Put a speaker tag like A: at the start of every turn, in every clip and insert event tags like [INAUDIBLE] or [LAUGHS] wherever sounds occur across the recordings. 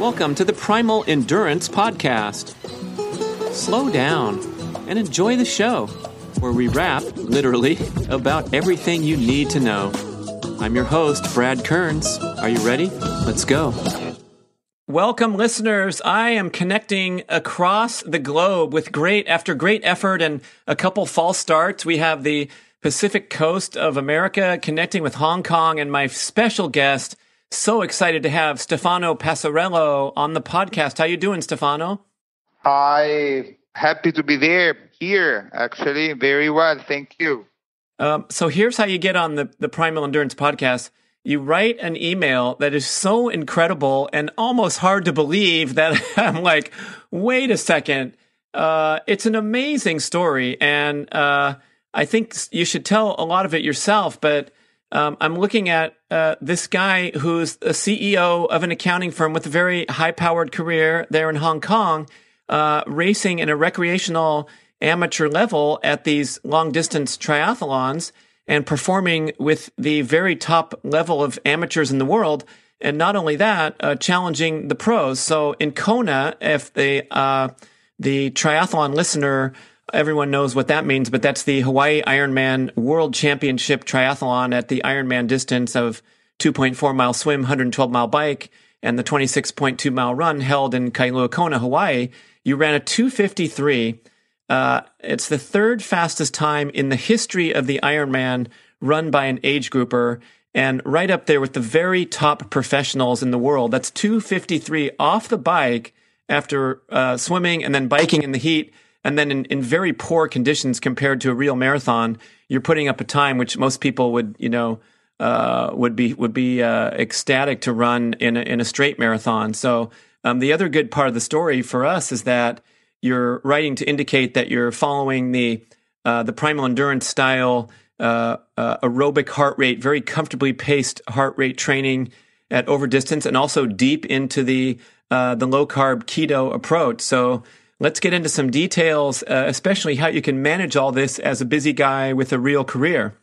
A: Welcome to the Primal Endurance Podcast. Slow down and enjoy the show, where we rap, literally, about everything you need to know. I'm your host, Brad Kearns. Are you ready? Let's go. Welcome, listeners. I am connecting across the globe with great, after great effort and a couple false starts. We have the Pacific coast of America connecting with Hong Kong and my special guest, so excited to have Stefano Passarello on the podcast. How you doing, Stefano?
B: Hi, happy to be there here. Actually, very well. Thank you.
A: Um, so here's how you get on the the Primal Endurance podcast. You write an email that is so incredible and almost hard to believe that [LAUGHS] I'm like, wait a second. Uh, it's an amazing story, and uh, I think you should tell a lot of it yourself. But um, I'm looking at uh, this guy who's a CEO of an accounting firm with a very high powered career there in Hong Kong, uh, racing in a recreational amateur level at these long distance triathlons and performing with the very top level of amateurs in the world. And not only that, uh, challenging the pros. So in Kona, if the uh, the triathlon listener everyone knows what that means, but that's the Hawaii Ironman World Championship Triathlon at the Ironman distance of 2.4 mile swim, 112 mile bike, and the 26.2 mile run held in Kailua Kona, Hawaii. You ran a 253. Uh, it's the third fastest time in the history of the Ironman run by an age grouper and right up there with the very top professionals in the world. That's 253 off the bike after uh, swimming and then biking in the heat and then in, in very poor conditions compared to a real marathon, you're putting up a time which most people would, you know, uh, would be would be uh, ecstatic to run in a, in a straight marathon. So um, the other good part of the story for us is that you're writing to indicate that you're following the uh, the primal endurance style uh, uh, aerobic heart rate, very comfortably paced heart rate training at over distance, and also deep into the uh, the low carb keto approach. So Let's get into some details, uh, especially how you can manage all this as a busy guy with a real career.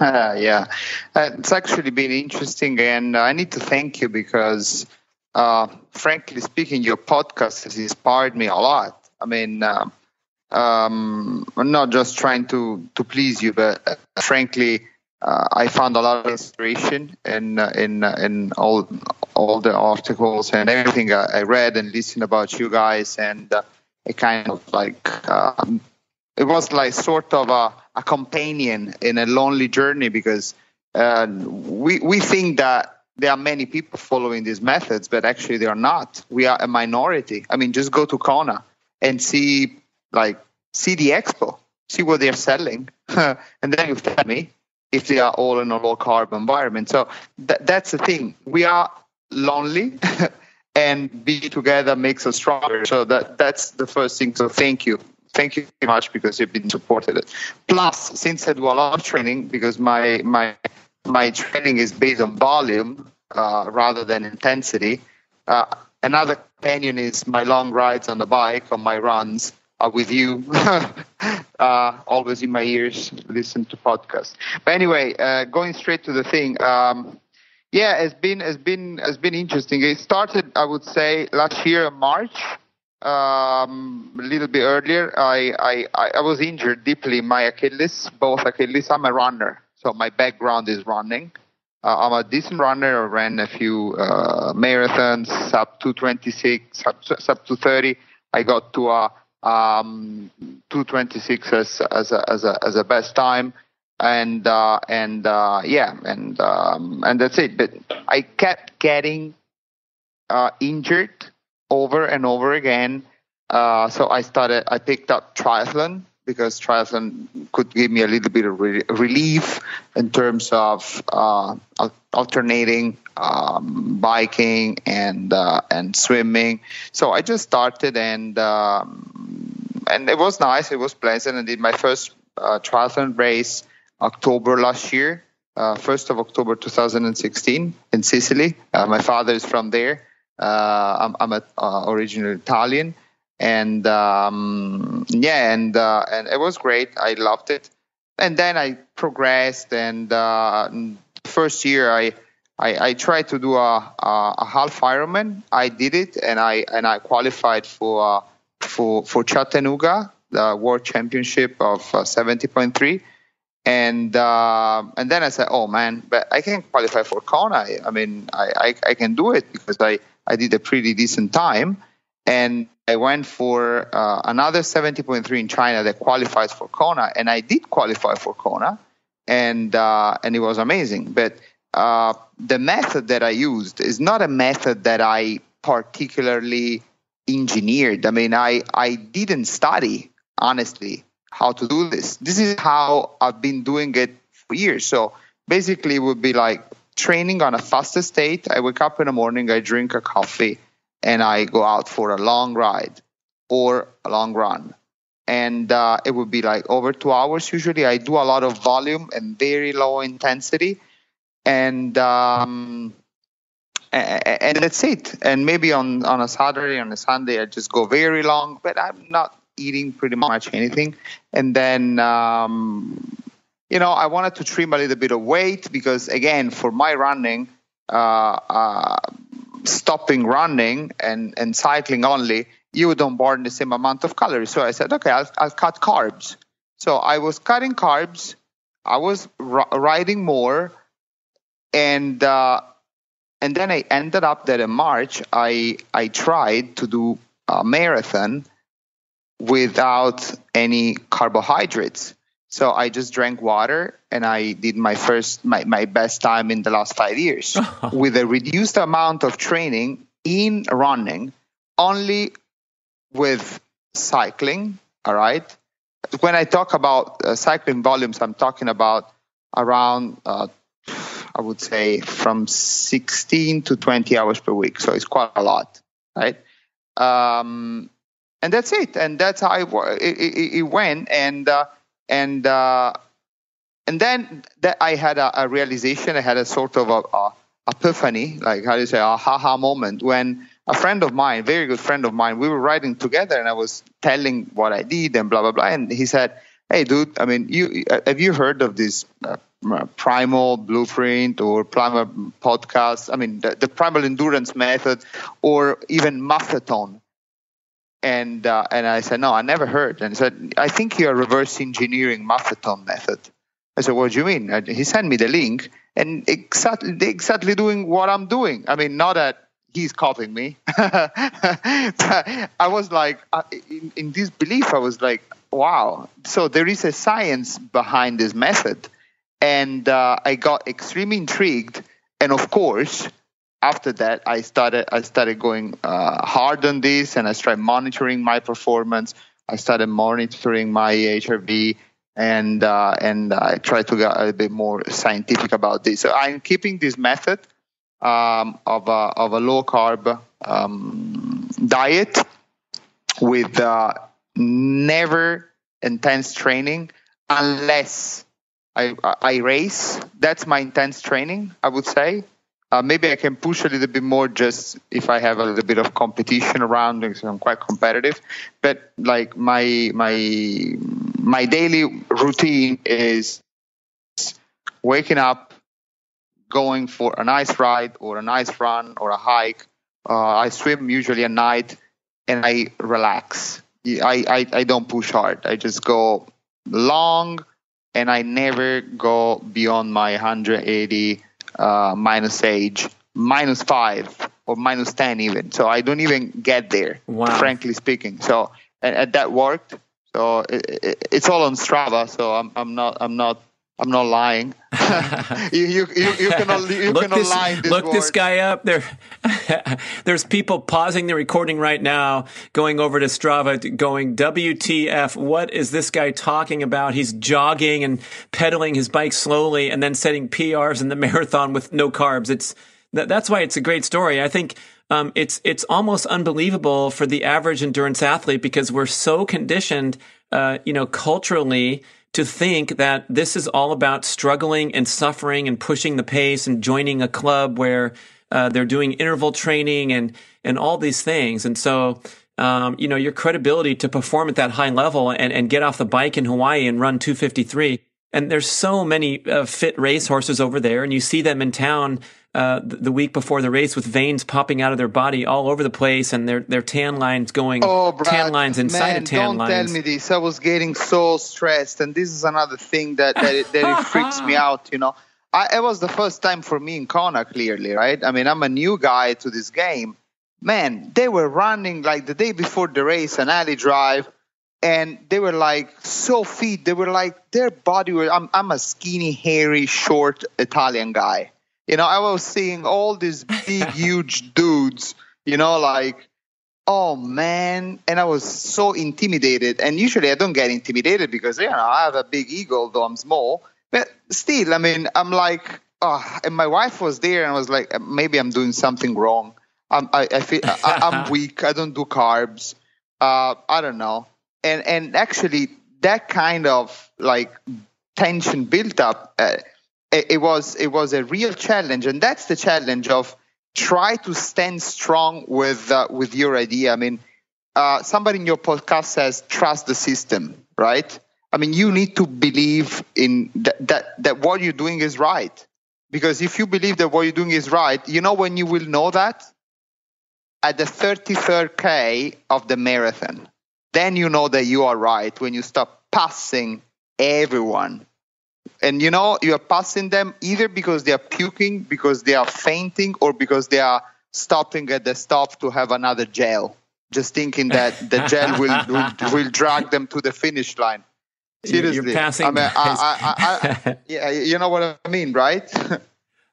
B: Uh, yeah, uh, it's actually been interesting, and I need to thank you because, uh, frankly speaking, your podcast has inspired me a lot. I mean, uh, um, I'm not just trying to to please you, but uh, frankly, I found a lot of inspiration in in in all all the articles and everything I, I read and listened about you guys and a kind of like um, it was like sort of a, a companion in a lonely journey because uh, we we think that there are many people following these methods, but actually they are not. We are a minority. I mean, just go to Kona and see like see the expo, see what they're selling, [LAUGHS] and then you tell me if they are all in a low carb environment. So th- that's the thing. We are lonely. [LAUGHS] and be together makes us stronger. So that that's the first thing. So thank you. Thank you very much because you've been supported. Plus, since I do a lot of training, because my my my training is based on volume uh, rather than intensity. Uh, another companion is my long rides on the bike, on my runs are with you, [LAUGHS] uh, always in my ears, listen to podcasts. But anyway, uh, going straight to the thing. Um, yeah, it's been it's been it's been interesting. It started, I would say, last year in March. Um, a little bit earlier, I, I I was injured deeply in my Achilles, both Achilles. I'm a runner, so my background is running. Uh, I'm a decent runner. I ran a few uh, marathons, sub 226, sub, sub 230. I got to a um, 226 as as a, as a as a best time and uh, and uh, yeah, and um, and that's it. But I kept getting uh, injured over and over again. Uh, so I started. I picked up triathlon because triathlon could give me a little bit of re- relief in terms of uh, alternating um, biking and uh, and swimming. So I just started and. Um, and it was nice. It was pleasant. I did my first triathlon race October last year, uh, 1st of October 2016 in Sicily. Uh, my father is from there. Uh, I'm, I'm a, uh, originally Italian. And um, yeah, and, uh, and it was great. I loved it. And then I progressed. And first year, I I, I tried to do a, a, a, half Ironman. I did it, and I and I qualified for uh, for for Chattanooga, the World Championship of uh, 70.3, and uh, and then I said, oh man, but I can qualify for Kona. I mean, I, I, I can do it because I I did a pretty decent time, and I went for uh, another 70.3 in China that qualifies for Kona, and I did qualify for Kona, and uh, and it was amazing, but uh, the method that I used is not a method that I particularly engineered. I mean, I, I didn't study, honestly, how to do this. This is how I've been doing it for years. So basically, it would be like training on a faster state. I wake up in the morning, I drink a coffee, and I go out for a long ride or a long run. And uh, it would be like over two hours usually. I do a lot of volume and very low intensity and um, and that's it. And maybe on on a Saturday, on a Sunday, I just go very long, but I'm not eating pretty much anything. And then um, you know, I wanted to trim a little bit of weight because again, for my running, uh, uh, stopping running and and cycling only, you don't burn the same amount of calories. So I said, okay, I'll, I'll cut carbs. So I was cutting carbs. I was r- riding more and uh, and then I ended up that in March I I tried to do a marathon without any carbohydrates. So I just drank water and I did my first my, my best time in the last five years [LAUGHS] with a reduced amount of training in running, only with cycling. All right. When I talk about uh, cycling volumes, I'm talking about around uh, I would say from 16 to 20 hours per week. So it's quite a lot, right? Um, and that's it. And that's how it, it, it went. And uh, and uh, and then that I had a, a, realization. I had a sort of a, a epiphany, like how do you say, a haha moment when a friend of mine, very good friend of mine, we were riding together, and I was telling what I did and blah blah blah, and he said, "Hey, dude, I mean, you have you heard of this uh, primal blueprint or primal podcast i mean the, the primal endurance method or even maffetone and uh, and i said no i never heard. And he said i think you are reverse engineering maffetone method. I said what do you mean? And he sent me the link and exactly exactly doing what i'm doing. I mean not that he's copying me. [LAUGHS] I was like uh, in, in this belief i was like wow. So there is a science behind this method. And uh, I got extremely intrigued. And of course, after that, I started I started going uh, hard on this, and I started monitoring my performance. I started monitoring my HRV, and uh, and I tried to get a bit more scientific about this. So I'm keeping this method um, of a of a low carb um, diet with uh, never intense training unless I, I race. That's my intense training, I would say. Uh, maybe I can push a little bit more just if I have a little bit of competition around because I'm quite competitive. But like my my my daily routine is waking up, going for a nice ride or a nice run or a hike. Uh, I swim usually at night, and I relax. I, I I don't push hard. I just go long and I never go beyond my 180 uh, minus age, minus five or minus 10 even. So I don't even get there, wow. frankly speaking. So and, and that worked. So it, it, it's all on Strava. So I'm, I'm not I'm not I'm not lying. [LAUGHS] you, you, you, you cannot, you look cannot
A: this,
B: lie this
A: Look this guy up. There, [LAUGHS] there's people pausing the recording right now, going over to Strava, going, WTF, what is this guy talking about? He's jogging and pedaling his bike slowly and then setting PRs in the [LAUGHS] marathon with no carbs. It's, that, that's why it's a great story. I think um, it's it's almost unbelievable for the average endurance athlete because we're so conditioned, uh, you know, culturally to think that this is all about struggling and suffering and pushing the pace and joining a club where uh, they're doing interval training and and all these things. And so, um, you know, your credibility to perform at that high level and, and get off the bike in Hawaii and run 253. And there's so many uh, fit racehorses over there, and you see them in town uh, the, week before the race with veins popping out of their body all over the place and their their tan lines going
B: oh, Brad,
A: tan lines inside
B: man,
A: of tan
B: don't
A: lines.
B: Don't tell me this. I was getting so stressed, and this is another thing that that it, that it [LAUGHS] freaks me out. You know, I, it was the first time for me in Kona. Clearly, right? I mean, I'm a new guy to this game. Man, they were running like the day before the race, an Ali'i Drive and they were like so fit. They were like their body was. I'm I'm a skinny, hairy, short Italian guy. You know, I was seeing all these big, [LAUGHS] huge dudes. You know, like oh man, and I was so intimidated. And usually I don't get intimidated because you know I have a big ego, though I'm small. But still, I mean, I'm like, oh, and my wife was there, and I was like, maybe I'm doing something wrong. I'm, I, I feel I, I'm [LAUGHS] weak. I don't do carbs. Uh, I don't know and and actually that kind of like tension built up uh, it, was it was a real challenge. And that's the challenge of try to stand strong with uh, with your idea. I mean uh, somebody in your podcast says trust the system right? I mean you need to believe in th- that that what you're doing is right. Because if you believe that what you're doing is right you know when you will know that? At the 33rd k of the marathon. Then you know that you are right when you stop passing everyone. And you know, you are passing them either because they are puking, because they are fainting, or because they are stopping at the stop to have another gel, just thinking that the gel will, [LAUGHS] will, will drag them to the finish line. Seriously,
A: you're passing. I
B: mean, I, I, I, [LAUGHS] yeah, you know what I mean, right?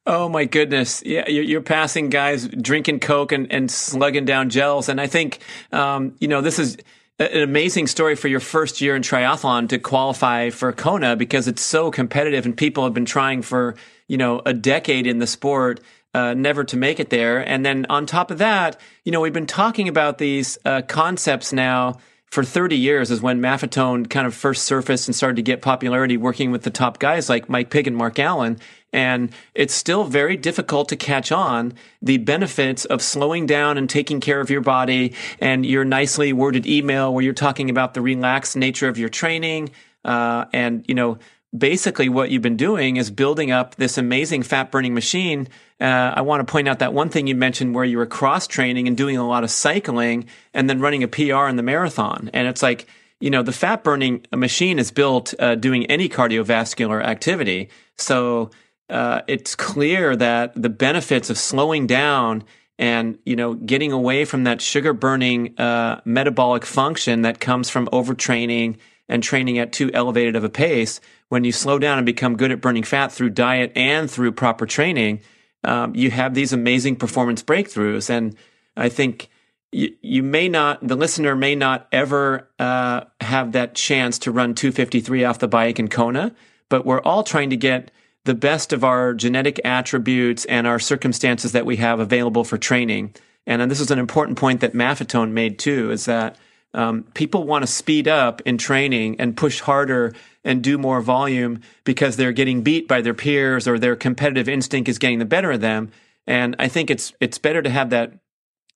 A: Oh my goodness! Yeah, you're, you're, passing guys drinking coke and, and slugging down gels, and I think um, you know this is an amazing story for your first year in triathlon to qualify for Kona because it's so competitive and people have been trying for, you know, a decade in the sport. Uh, never to make it there. And then on top of that, you know, we've been talking about these uh, concepts now for 30 years is when Maffetone kind of first surfaced and started to get popularity working with the top guys like Mike Pigg and Mark Allen. And it's still very difficult to catch on the benefits of slowing down and taking care of your body and your nicely worded email where you're talking about the relaxed nature of your training. Uh, and, you know, basically what you've been doing is building up this amazing fat burning machine. Uh, I want to point out that one thing you mentioned where you were cross training and doing a lot of cycling and then running a PR in the marathon. And it's like, you know, the fat burning machine is built uh, doing any cardiovascular activity. So uh, it's clear that the benefits of slowing down and you know getting away from that sugar burning uh, metabolic function that comes from overtraining and training at too elevated of a pace when you slow down and become good at burning fat through diet and through proper training um, you have these amazing performance breakthroughs and i think you, you may not the listener may not ever uh, have that chance to run 253 off the bike in kona but we're all trying to get the best of our genetic attributes and our circumstances that we have available for training. And, this is an important point that Maffetone made too, is that um, people want to speed up in training and push harder and do more volume because they're getting beat by their peers or their competitive instinct is getting the better of them. And I think it's it's better to have that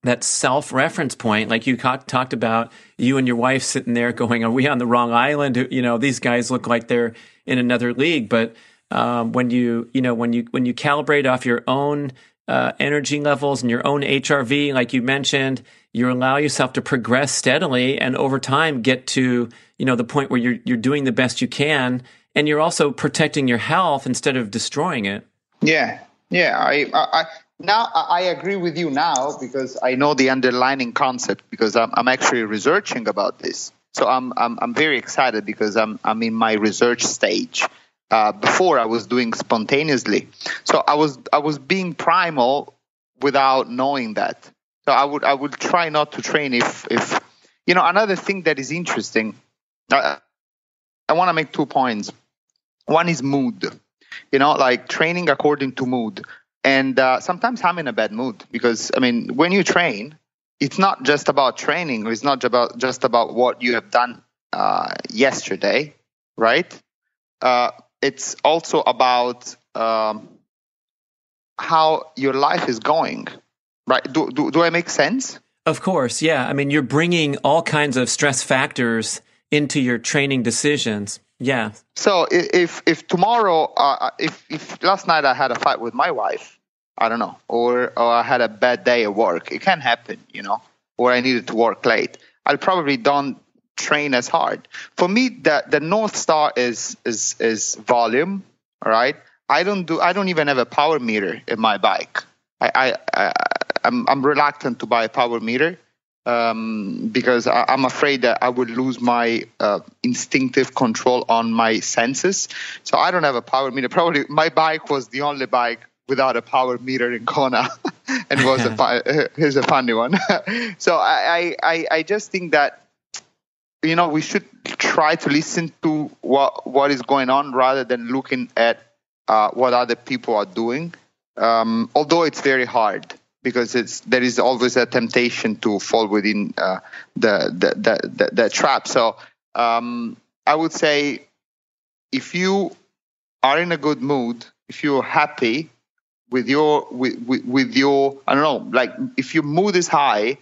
A: that self reference point, like you talked about, you and your wife sitting there going, "Are we on the wrong island?" You know, these guys look like they're in another league, but um, when you you know when you when you calibrate off your own uh, energy levels and your own HRV, like you mentioned, you allow yourself to progress steadily and over time get to you know the point where you're you're doing the best you can, and you're also protecting your health instead of destroying it.
B: Yeah, yeah. I, I, I now I agree with you now because I know the underlying concept because I'm, I'm actually researching about this. So I'm, I'm I'm very excited because I'm I'm in my research stage uh, before I was doing spontaneously. So I was I was being primal without knowing that. So I would I would try not to train if if you know another thing that is interesting. Uh, I want to make two points. One is mood. You know, like training according to mood. And uh, sometimes I'm in a bad mood because I mean, when you train, it's not just about training. It's not about just about what you have done uh, yesterday, right? Uh, it's also about um, how your life is going, right? Do, do, do I make sense?
A: Of course, yeah. I mean, you're bringing all kinds of stress factors into your training decisions. Yeah.
B: So if if tomorrow, uh, if if last night I had a fight with my wife, I don't know, or or I had a bad day at work. It can happen, you know, or I needed to work late. I'll probably don't train as hard. For me, the the north star is is is volume. All right. I don't do. I don't even have a power meter in my bike. I, I, I I'm I'm reluctant to buy a power meter um, because I, am afraid that I would lose my uh, instinctive control on my senses. So I don't have a power meter. Probably my bike was the only bike without a power meter in Kona, [LAUGHS] and was a [LAUGHS] [LAUGHS] here's a funny one. so I, I I just think that you know we should try to listen to what what is going on rather than looking at uh, what other people are doing. Um, although it's very hard because it's there is always a temptation to fall within uh, the, the, the, the, trap. So um, I would say if you are in a good mood, if you're happy with your with, with, with your I don't know, like if your mood is high,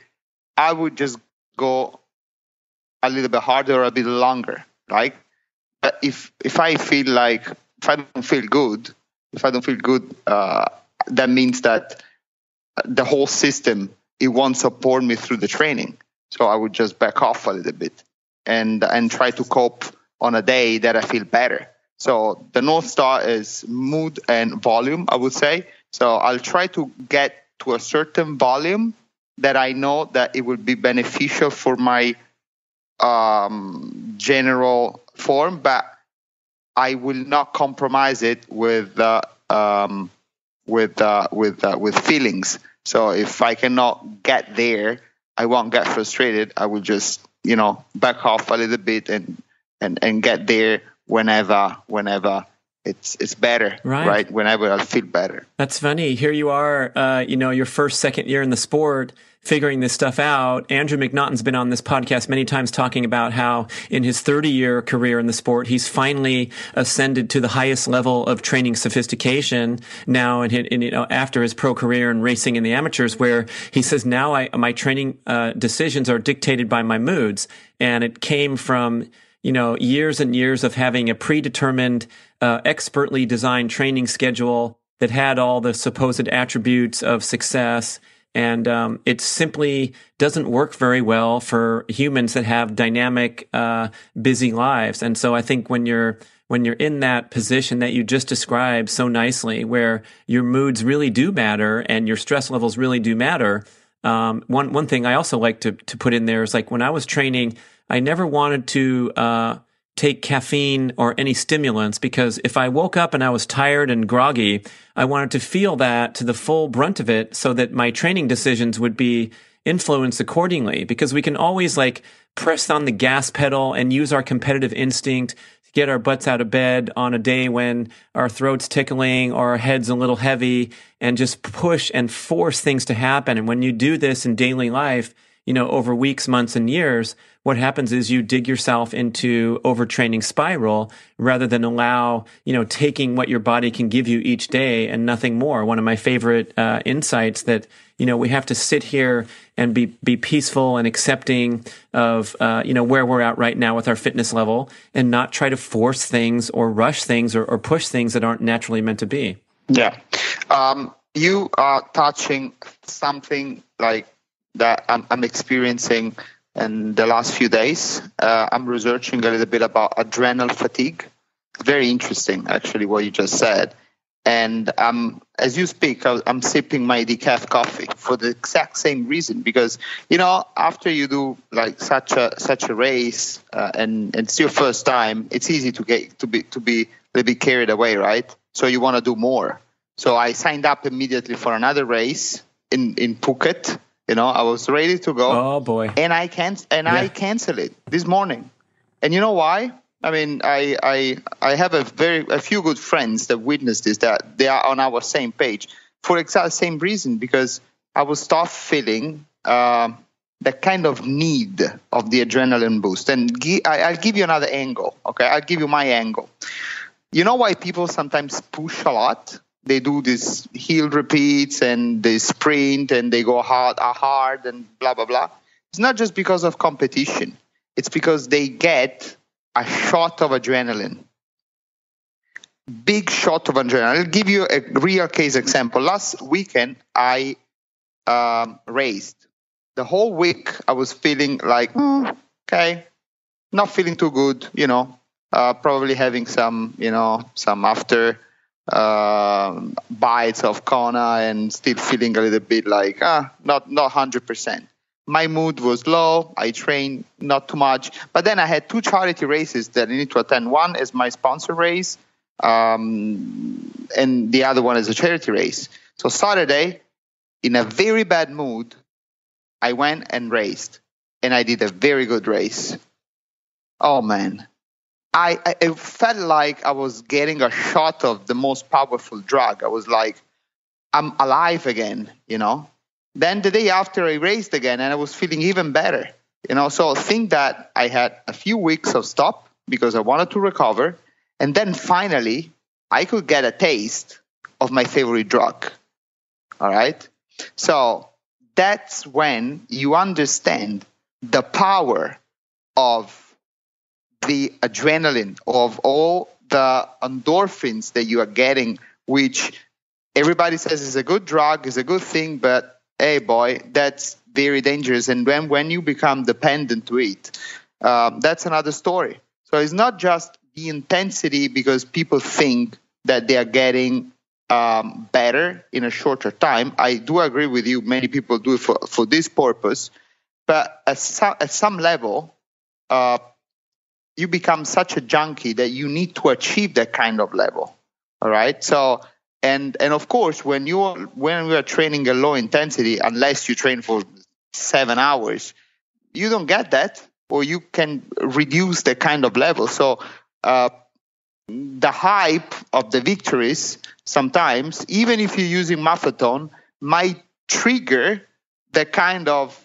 B: I would just go a little bit harder a bit longer, right? But if if I feel like if I don't feel good, if I don't feel good, uh, that means that the whole system it won't support me through the training. So I would just back off a little bit and and try to cope on a day that I feel better. So the North Star is mood and volume, I would say. So I'll try to get to a certain volume that I know that it will be beneficial for my um, general form, but I will not compromise it with uh, um, with uh, with uh, with feelings. So if I cannot get there, I won't get frustrated. I will just you know back off a little bit and and and get there whenever whenever it's it's better right, right? whenever i feel better
A: that's funny here you are uh, you know your first second year in the sport figuring this stuff out. Andrew MacNaughton's been on this podcast many times talking about how in his 30 year career in the sport, he's finally ascended to the highest level of training sophistication now and, you know, after his pro career and racing in the amateurs where he says now I, my training uh, decisions are dictated by my moods. And it came from, you know, years and years of having a predetermined, uh, expertly designed training schedule that had all the supposed attributes of success and um, it simply doesn't work very well for humans that have dynamic, uh, busy lives. And so I think when you're when you're in that position that you just described so nicely, where your moods really do matter and your stress levels really do matter. Um, one one thing I also like to to put in there is like when I was training, I never wanted to uh, take caffeine or any stimulants because if I woke up and I was tired and groggy, I wanted to feel that to the full brunt of it so that my training decisions would be influenced accordingly because we can always like press on the gas pedal and use our competitive instinct to get our butts out of bed on a day when our throat's tickling or our head's a little heavy and just push and force things to happen. And when you do this in daily life, you know, over weeks, months, and years, what happens is you dig yourself into overtraining spiral rather than allow, you know, taking what your body can give you each day and nothing more. One of my favorite uh, insights that, you know, we have to sit here and be, be peaceful and accepting of, uh, you know, where we're at right now with our fitness level and not try to force things or rush things or, or push things that aren't naturally meant to be.
B: Yeah. Um, you are touching something like that I'm, I'm experiencing in the last few days. Uh, I'm researching a little bit about adrenal fatigue. Very interesting, actually, what you just said. And um, as you speak, I'm sipping my decaf coffee for the exact same reason. Because you know, after you do like such a such a race, uh, and, and it's your first time, it's easy to get to be to be a little bit carried away, right? So you want to do more. So I signed up immediately for another race in in Phuket you know, I was ready to go.
A: Oh boy!
B: And I can't, and yeah. I canceled it this morning. And you know why? I mean, I I I have a very a few good friends that witnessed this. That they are on our same page for exact same reason because I will start feeling uh, the kind of need of the adrenaline boost. And I, will give you another angle. Okay, I'll give you my angle. You know why people sometimes push a lot? They do these heel repeats and they sprint and they go hard, hard and blah blah blah. It's not just because of competition. It's because they get a shot of adrenaline. big shot of adrenaline. I'll give you a real case example. Last weekend, I um, raced. The whole week, I was feeling like, mm, okay, not feeling too good, you know, uh, probably having some, you know, some after uh, bites of Kona and still feeling a little bit like, ah, not, not 100%. My mood was low. I trained not too much. But then I had two charity races that I need to attend. One is my sponsor race, um, and the other one is a charity race. So Saturday, in a very bad mood, I went and raced, and I did a very good race. Oh man, I, I felt like I was getting a shot of the most powerful drug. I was like, I'm alive again, you know. Then the day after, I raced again, and I was feeling even better, you know. So I think that I had a few weeks of stop because I wanted to recover, and then finally I could get a taste of my favorite drug. All right. So that's when you understand the power of the adrenaline, of all the endorphins that you are getting, which everybody says is a good drug, is a good thing, but hey, boy, that's very dangerous. And when, when you become dependent to it, um, that's another story. So it's not just the intensity because people think that they are getting um, better in a shorter time. I do agree with you. Many people do it for, for this purpose, but at some, at some level, uh, you become such a junkie that you need to achieve that kind of level. All right. So, and and of course, when you are when we are training a low intensity, unless you train for seven hours, you don't get that, or you can reduce the kind of level. So. Uh, the hype of the victories sometimes, even if you're using Maffetone, might trigger the kind of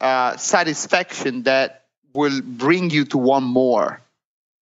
B: uh, satisfaction that will bring you to one more.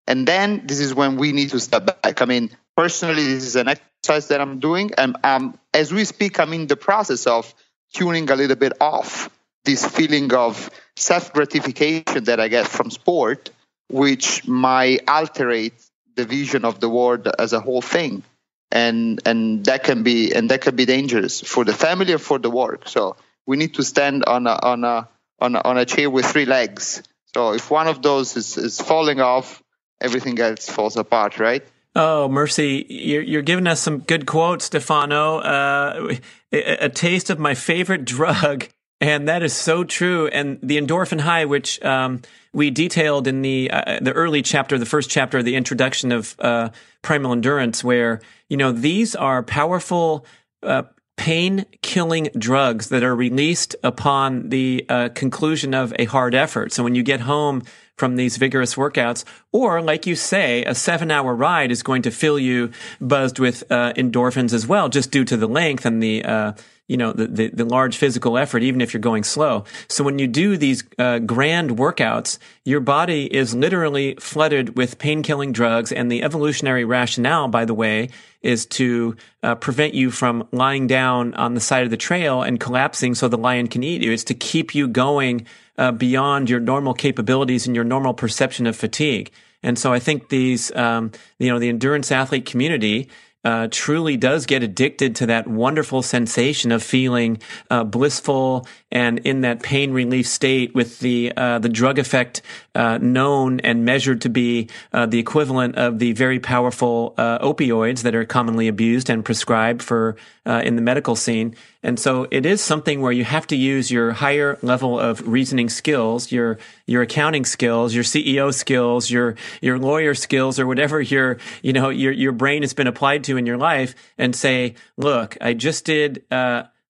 B: And then this is when we need to step back. I mean, personally, this is an exercise that I'm doing. And um, as we speak, I'm in the process of tuning a little bit off this feeling of self gratification that I get from sport, which might alterate the vision of the world as a whole thing and and that can be and that can be dangerous for the family or for the work so we need to stand on a on a on a, on a chair with three legs so if one of those is, is falling off everything else falls apart right
A: Oh, mercy. You're, you're giving us some good quotes, Stefano. Uh, a, a, taste of my favorite drug. [LAUGHS] And that is so true. And the endorphin high, which um, we detailed in the uh, the early chapter, the first chapter, the introduction of uh, primal endurance, where you know these are powerful. Uh, pain killing drugs that are released upon the uh, conclusion of a hard effort. So when you get home from these vigorous workouts, or like you say, a seven hour ride is going to fill you buzzed with uh, endorphins as well, just due to the length and the uh, you know, the, the, the, large physical effort, even if you're going slow. So when you do these uh, grand workouts, your body is literally flooded with pain killing drugs. And the evolutionary rationale, by the way, is to uh, prevent you from lying down on the side of the trail and collapsing so the lion can eat you. It's to keep you going uh, beyond your normal capabilities and your normal perception of fatigue. And so I think these, um, you know, the endurance athlete community, uh, truly does get addicted to that wonderful sensation of feeling uh, blissful and in that pain relief state with the uh, the drug effect uh, known and measured to be uh, the equivalent of the very powerful uh, opioids that are commonly abused and prescribed for in the medical scene. And so it is something where you have to use your higher level of reasoning skills, your your accounting skills, your CEO skills, your your lawyer skills, or whatever your you know your your brain has been applied to in your life, and say, look, I just did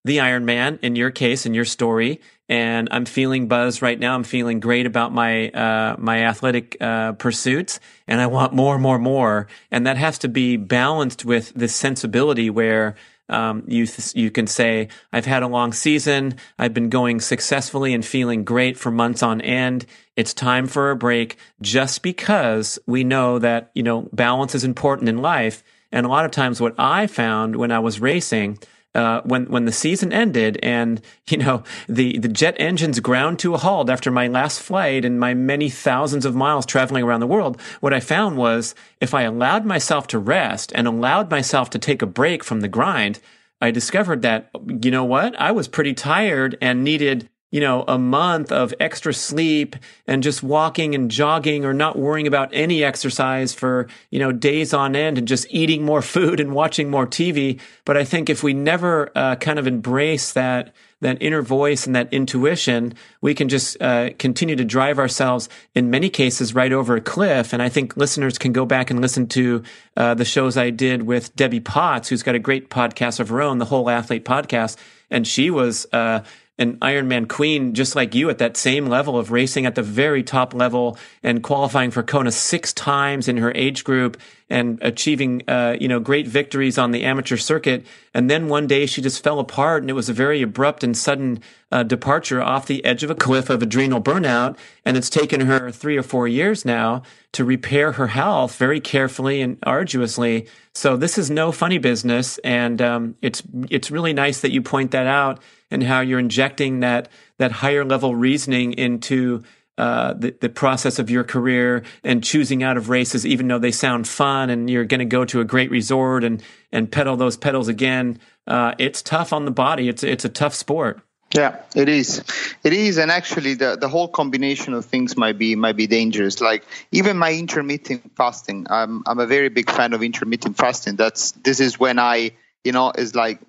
A: the Ironman in your case in your story, and I'm feeling buzz right now. I'm feeling great about my uh, my athletic uh, pursuits, and I want more, more, more. And that has to be balanced with this sensibility where um, you you can say, "I've had a long season. I've been going successfully and feeling great for months on end. It's time for a break." Just because we know that you know balance is important in life, and a lot of times, what I found when I was racing. Uh, when when the season ended and you know the the jet engines ground to a halt after my last flight and my many thousands of miles traveling around the world, what I found was if I allowed myself to rest and allowed myself to take a break from the grind, I discovered that you know what? I was pretty tired and needed you know, a month of extra sleep and just walking and jogging or not worrying about any exercise for, you know, days on end and just eating more [LAUGHS] food and watching more TV. But I think if we never uh, kind of embrace that, that inner voice and that intuition, we can just uh, continue to drive ourselves in many cases right over a cliff. And I think listeners can go back and listen to uh, the shows I did with Debbie Potts, who's got a great podcast of her own, the Whole Athlete podcast. And she was, uh, an Ironman queen, just like you, at that same level of racing at the very top level and qualifying for Kona six times in her age group and achieving, uh, you know, great victories on the amateur circuit. And then one day she just fell apart and it was a very abrupt and sudden uh, departure off the edge of a cliff of adrenal burnout. And it's taken her three or four years now to repair her health very carefully and arduously. So this is no funny business. And um, it's, it's really nice that you point that out and how you're injecting that that higher level reasoning into uh, the, the process of your career and choosing out of races, even though they sound fun and you're going to go to a great resort and, and pedal those pedals again. Uh, it's tough on the body. It's, it's a tough sport.
B: Yeah, it is. It is, and actually, the, the whole combination of things might be might be dangerous. Like even my intermittent fasting, I'm I'm a very big fan of intermittent fasting. That's this is when I you know is like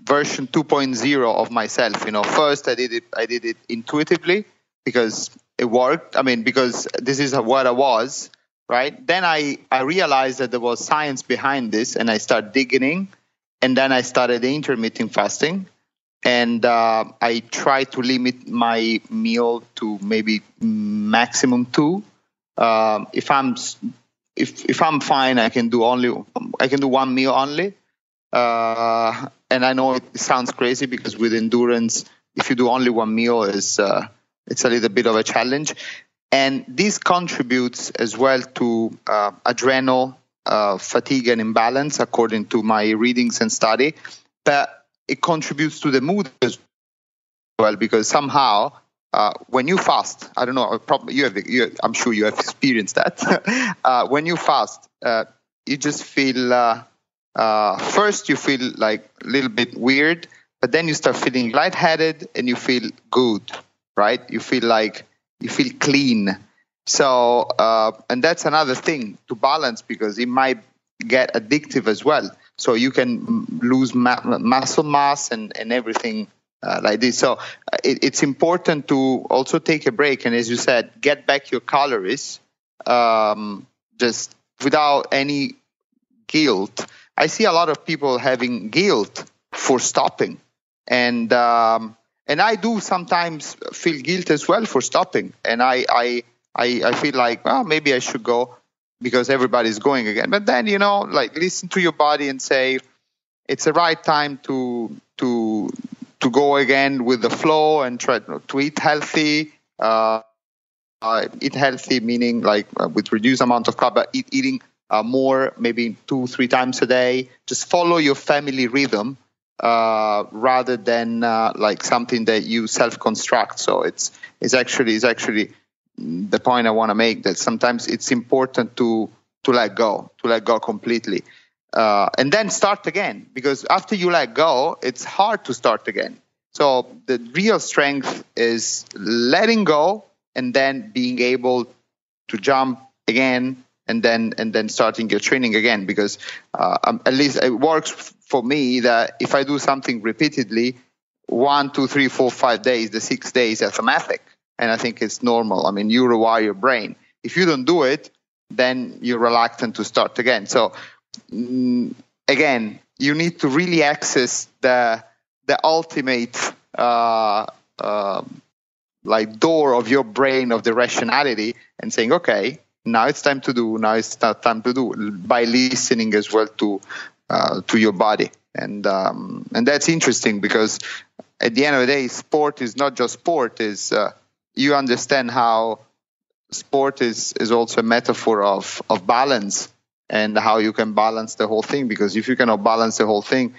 B: version 2.0 of myself. You know, first I did it I did it intuitively because it worked. I mean, because this is what I was, right? Then I I realized that there was science behind this, and I started digging, and then I started the intermittent fasting, and uh, I try to limit my meal to maybe maximum two. Um, if I'm if if I'm fine, I can do only I can do one meal only. Uh, and I know it sounds crazy because with endurance, if you do only one meal, is uh, it's a little bit of a challenge. And this contributes as well to uh, adrenal uh, fatigue and imbalance, according to my readings and study. But it contributes to the mood as well because somehow uh, when you fast, I don't know, probably you have, you, I'm sure you have experienced that. [LAUGHS] uh, when you fast, uh, you just feel uh, uh, first you feel like a little bit weird, but then you start feeling lightheaded and you feel good, right? You feel like you feel clean. So, uh, and that's another thing to balance because it might get addictive as well. So you can lose ma- muscle mass and, and everything uh, like this. So uh, it, it's important to also take a break and, as you said, get back your calories um, just without any guilt I see a lot of people having guilt for stopping, and um, and I do sometimes feel guilt as well for stopping, and I I I, I feel like well maybe I should go because everybody's going again, but then you know like listen to your body and say it's the right time to to to go again with the flow and try to eat healthy. Uh, uh, eat healthy meaning like uh, with reduced amount of carb, but eat, eating uh, more, maybe two, three times a day. Just follow your family rhythm uh, rather than uh, like something that you self-construct. So it's it's actually it's actually the point I want to make that sometimes it's important to to let go, to let go completely, uh, and then start again. Because after you let go, it's hard to start again. So the real strength is letting go and then being able to jump again and then and then starting your training again because uh, um, at least it works for me that if I do something repeatedly, one, two, three, four, five days, the six days automatic, and I think it's normal. I mean, you rewire your brain. If you don't do it, then you're reluctant to start again. So mm, again, you need to really access the the ultimate uh, uh, like door of your brain of the rationality and saying, okay, now it's time to do now it's time to do by listening as well to to your body. And um, and that's interesting because at the end of the day sport is not just sport is uh, you understand how sport is is also a metaphor of of balance and how you can balance the whole thing. Because if you cannot balance the whole thing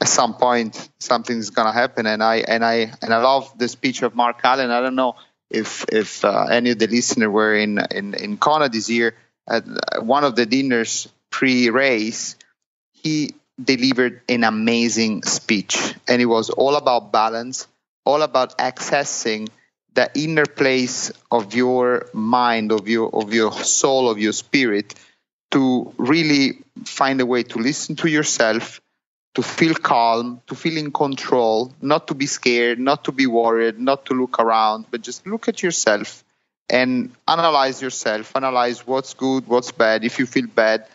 B: at some point something's going to happen. And i and i and i love the speech of mark allen. I don't know if if uh, any of the listeners were in in in Kona this year at one of the dinners pre-race he delivered an amazing speech and it was all about balance all about accessing the inner place of your mind of your of your soul of your spirit to really find a way to listen to yourself, to feel calm, to feel in control, not to be scared, not to be worried, not to look around, but just look at yourself and analyze yourself, analyze what's good, what's bad. If you feel bad,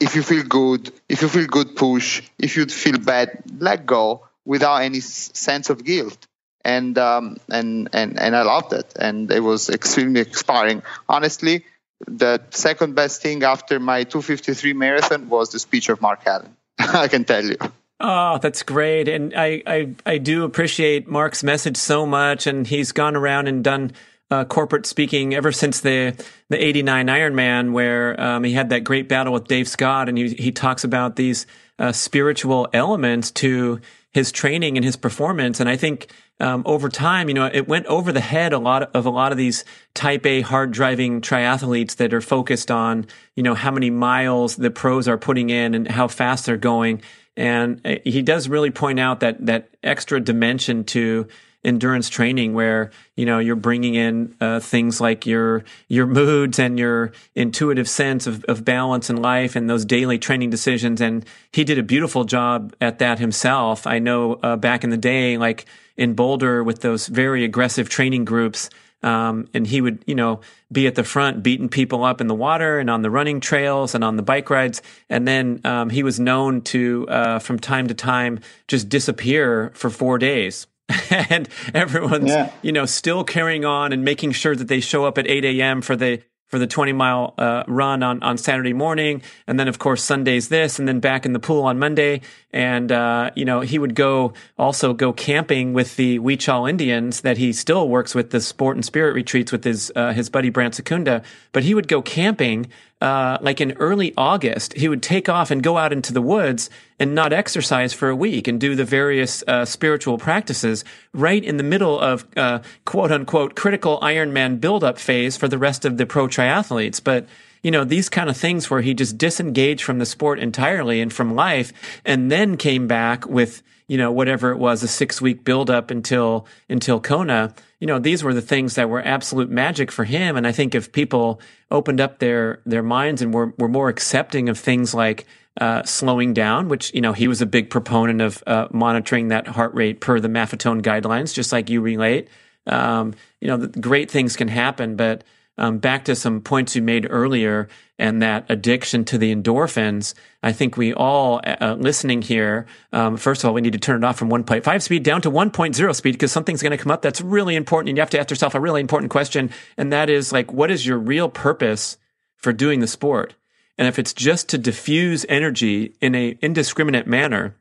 B: if you feel good, if you feel good, push. If you feel bad, let go without any sense of guilt. And um, and and and I loved it, and it was extremely inspiring. Honestly, the second best thing after my 253 marathon was the speech of Mark Allen. [LAUGHS] I can tell you.
A: Oh, that's great. And I, I, I do appreciate Mark's message so much. And he's gone around and done uh, corporate speaking ever since the, the 89 Ironman, where um, he had that great battle with Dave Scott. And he, he talks about these uh, spiritual elements to his training and his performance. And I think um, over time, you know, it went over the head a lot of a lot of these type A hard driving triathletes that are focused on, you know, how many miles the pros are putting in and how fast they're going. And uh, he does really point out that that extra dimension to endurance training where you know you're bringing in uh, things like your your moods and your intuitive sense of, of balance in life and those daily training decisions and he did a beautiful job at that himself i know uh, back in the day like in Boulder with those very aggressive training groups. Um, and he would, you know, be at the front beating people up in the water and on the running trails and on the bike rides. And then um, he was known to, uh, from time to time, just disappear for four days. [LAUGHS] and everyone's, yeah. you know, still carrying on and making sure that they show up at 8 a.m. for the for the 20 mile uh, run on, on Saturday morning. And then, of course, Sunday's this, and then back in the pool on Monday. And, uh, you know, he would go also go camping with the Huichol Indians that he still works with the sport and spirit retreats with his, uh, his buddy Brant Secunda. But he would go camping uh, like in early August, he would take off and go out into the woods and not exercise for a week and do the various uh, spiritual practices right in the middle of uh, quote unquote critical Ironman buildup phase for the rest of the pro triathletes. But you know, these kind of things where he just disengaged from the sport entirely and from life and then came back with, you know, whatever it was, a six week buildup until, until Kona you know, these were the things that were absolute magic for him. And I think if people opened up their their minds and were were more accepting of things like uh, slowing down, which you know he was a big proponent of uh, monitoring that heart rate per the Maffetone guidelines, just like you relate. Um, you know, great things can happen, but um, back to some points you made earlier and that addiction to the endorphins, I think we all uh, uh, listening here, um, first of all, we need to turn it off from 1.5 speed down to 1.0 speed because something's going to come up that's really important. And you have to ask yourself a really important question. And that is like, what is your real purpose for doing the sport? And if it's just to diffuse energy in a indiscriminate manner,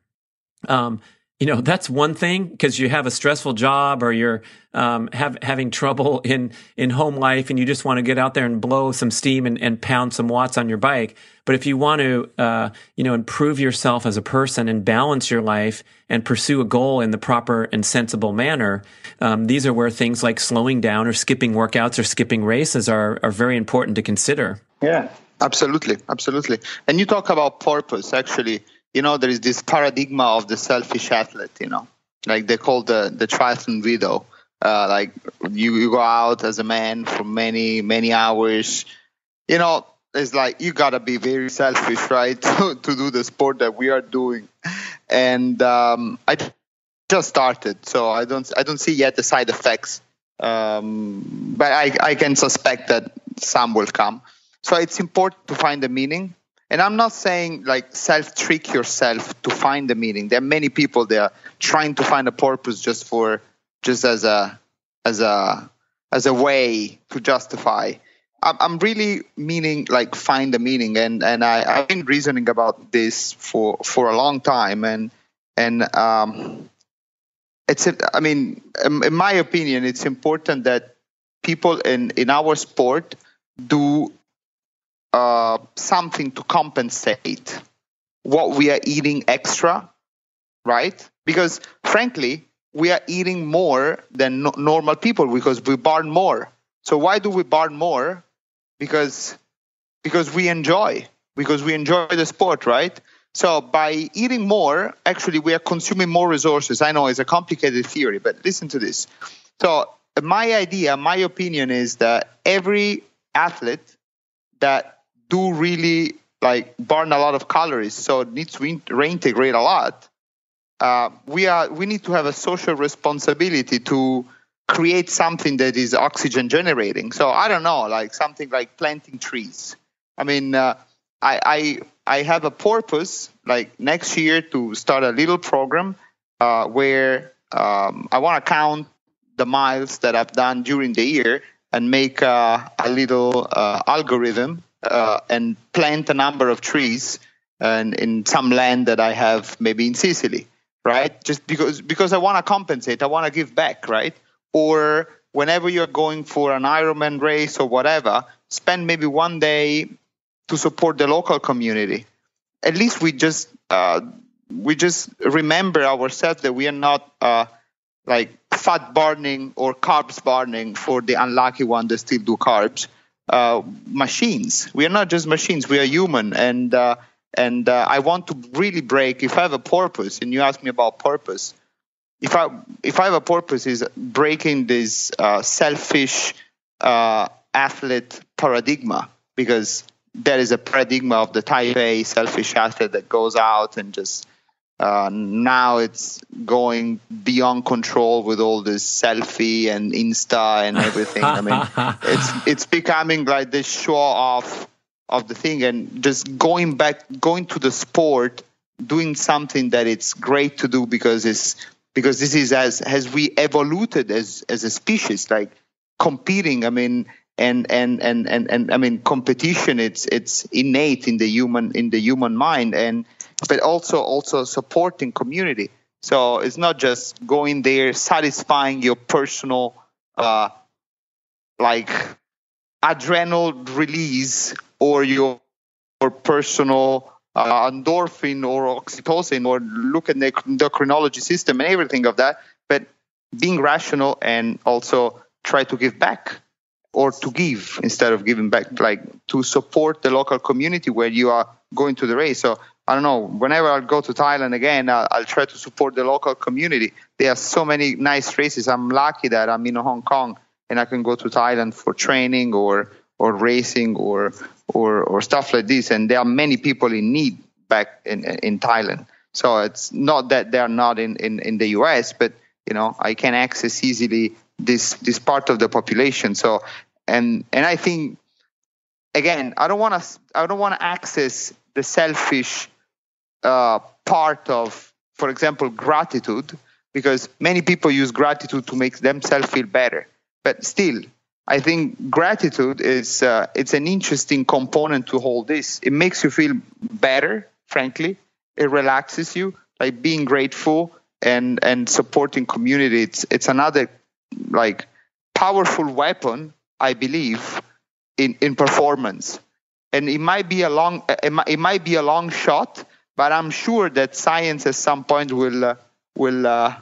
A: um, you know that's one thing because you have a stressful job or you're um, have, having trouble in in home life and you just want to get out there and blow some steam and, and pound some watts on your bike. But if you want to uh, you know improve yourself as a person and balance your life and pursue a goal in the proper and sensible manner um, these are where things like slowing down or skipping workouts or skipping races are are very important to consider.
B: Yeah. Absolutely. Absolutely. And you talk about purpose actually you know, there is this paradigm of the selfish athlete, you know, like they call the, the triathlon widow. Uh, like you, you go out as a man for many, many hours. You know, it's like you gotta be very selfish, right, [LAUGHS] to, to do the sport that we are doing. And um, I just started, so I don't, I don't see yet the side effects. Um, but I, I can suspect that some will come. So it's important to find the meaning and I'm not saying like self trick yourself to find the meaning. There are many people there trying to find a purpose just for just as a as a as a way to justify. I'm really meaning like find the meaning, and and I, I've been reasoning about this for for a long time, and and um, it's I mean, in my opinion, it's important that people in in our sport do uh, something to compensate what we are eating extra, right? Because frankly, we are eating more than no- normal people because we burn more. So why do we burn more? Because because we enjoy because we enjoy the sport, right? So by eating more, actually we are consuming more resources. I know it's a complicated theory, but listen to this. So my idea, my opinion is that every athlete that do really like burn a lot of calories, so it needs to reintegrate a lot. Uh, we are we need to have a social responsibility to create something that is oxygen generating. So I don't know, like something like planting trees. I mean, uh, I, I I have a purpose like next year to start a little program uh, where um, I want to count the miles that I've done during the year and make uh, a little uh, algorithm uh, and plant a number of trees and in some land that I have maybe in Sicily, right? Just because because I want to compensate, I want to give back, right? Or whenever you're going for an Ironman race or whatever, spend maybe one day to support the local community. At least we just uh, we just remember ourselves that we are not uh, like fat burning or carbs burning for the unlucky one that still do carbs. Uh, machines. We are not just machines. We are human, and uh, and uh, I want to really break. If I have a purpose, and you ask me about purpose, if I if I have a purpose, is breaking this uh, selfish uh, athlete paradigm because there is a paradigm of the type A selfish athlete that goes out and just uh, now it's going beyond control with all this selfie and Insta and everything. I mean, [LAUGHS] it's it's becoming like this show off of the thing and just going back, going to the sport, doing something that it's great to do because it's because this is as as we evolved as as a species, like competing. I mean, and and and and, and I mean competition it's it's innate in the human in the human mind and but also also supporting community so it's not just going there satisfying your personal uh like adrenal release or your or personal uh, endorphin or oxytocin or look at the endocrinology system and everything of that but being rational and also try to give back or to give instead of giving back, like to support the local community where you are going to the race. So I don't know. Whenever I'll go to Thailand again, I'll, I'll, try to support the local community. There are so many nice races. I'm lucky that I'm in Hong Kong and I can go to Thailand for training or or racing or or or stuff like this. And there are many people in need back in in Thailand. So it's not that they are not in, in, in the US, but you know I can access easily this this part of the population. So and and I think again, I don't want to I don't want to access the selfish uh, part of, for example, gratitude, because many people use gratitude to make themselves feel better. But still, I think gratitude is uh, it's an interesting component to hold this. It makes you feel better, frankly. It relaxes you, like being grateful and and supporting community. It's it's another like powerful weapon, I believe, in, in performance. And it might be a long it might, it might be a long shot, but I'm sure that science at some point will uh, will uh,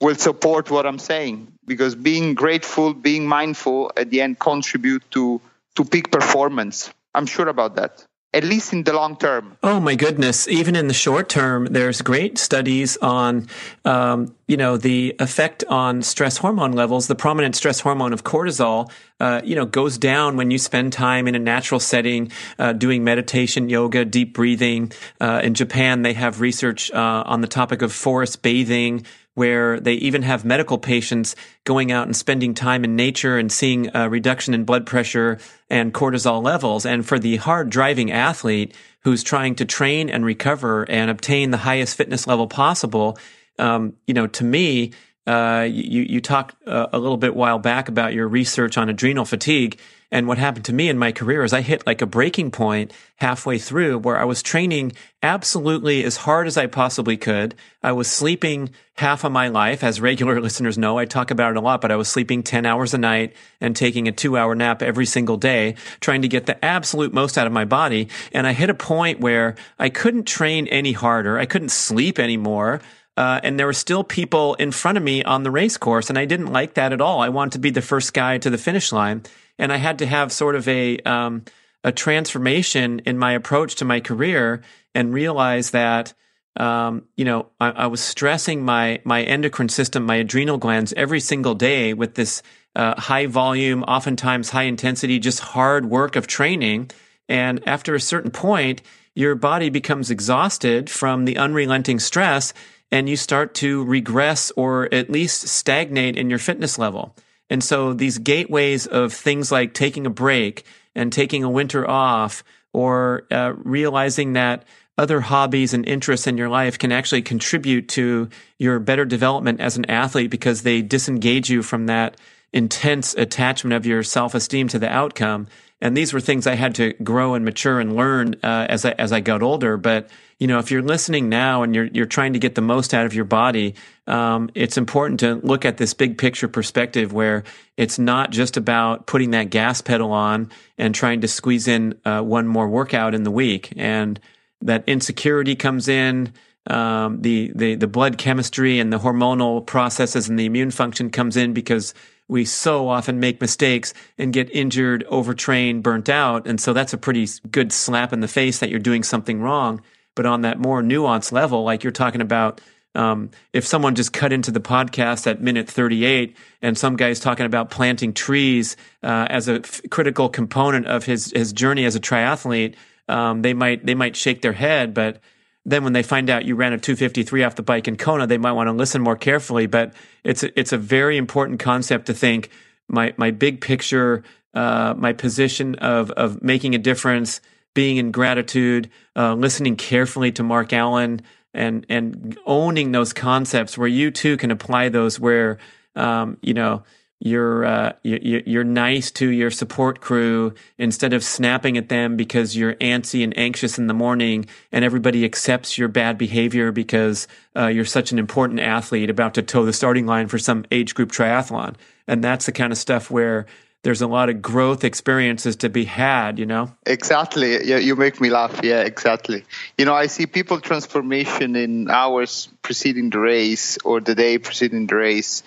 B: will support what I'm saying because being grateful, being mindful, at the end contribute to to peak performance. I'm sure about that at least in the long term.
A: Oh my goodness! Even in the short term, there's great studies on, um, you know, the effect on stress hormone levels. The prominent stress hormone of cortisol, uh, you know, goes down when you spend time in a natural setting, uh, doing meditation, yoga, deep breathing. Uh, in Japan, they have research uh, on the topic of forest bathing where they even have medical patients going out and spending time in nature and seeing a reduction in blood pressure and cortisol levels. And for the hard driving athlete who's trying to train and recover and obtain the highest fitness level possible, um, you know, to me, uh, you you talked uh, a little bit while back about your research on adrenal fatigue, and what happened to me in my career is I hit like a breaking point halfway through where I was training absolutely as hard as I possibly could. I was sleeping half of my life, as regular [LAUGHS] listeners know. I talk about it a lot, but I was sleeping ten hours a night and taking a two hour nap every single day, trying to get the absolute most out of my body. And I hit a point where I couldn't train any harder. I couldn't sleep anymore. Uh, and there were still people in front of me on the race course, and I didn't like that at all. I wanted to be the first guy to the finish line, and I had to have sort of a um, a transformation in my approach to my career and realize that um, you know I, I, was stressing my my endocrine system, my adrenal glands every single day with this uh, high volume, oftentimes high intensity, just hard work of training. And after a certain point, your body becomes exhausted from the unrelenting stress and you start to regress or at least stagnate in your fitness level. And so these gateways of things like taking a break and taking a winter off or uh, realizing that other hobbies and interests in your life can actually contribute to your better development as an athlete because they disengage you from that intense attachment of your self-esteem to the outcome. And these were things I had to grow and mature and learn uh, as I, as I got older. But you know, if you're listening now and you're you're trying to get the most out of your body, um, it's important to look at this big picture perspective where it's not just about putting that gas pedal on and trying to squeeze in uh, one more workout in the week, and that insecurity comes in. Um, the, the the blood chemistry and the hormonal processes and the immune function comes in because we so often make mistakes and get injured, overtrained, burnt out, and so that's a pretty good slap in the face that you're doing something wrong. But on that more nuanced level, like you're talking about, um, if someone just cut into the podcast at minute 38 and some guy's talking about planting trees uh, as a f- critical component of his his journey as a triathlete, um, they might they might shake their head, but then when they find out you ran a 253 off the bike in Kona, they might want to listen more carefully. But it's a, it's a very important concept to think my my big picture, uh, my position of of making a difference being in gratitude, uh, listening carefully to Mark Allen, and and owning those concepts where you too can apply those where um, you know you're uh, you, you're nice to your support crew instead of snapping at them because you're antsy and anxious in the morning, and everybody accepts your bad behavior because uh, you're such an important athlete about to toe the starting line for some age group triathlon, and that's the kind of stuff where there's a lot of growth experiences to be had, you know?
B: Exactly. Yeah, you make me laugh. Yeah, exactly. You know, I see people transformation in hours preceding the race or the day preceding the race.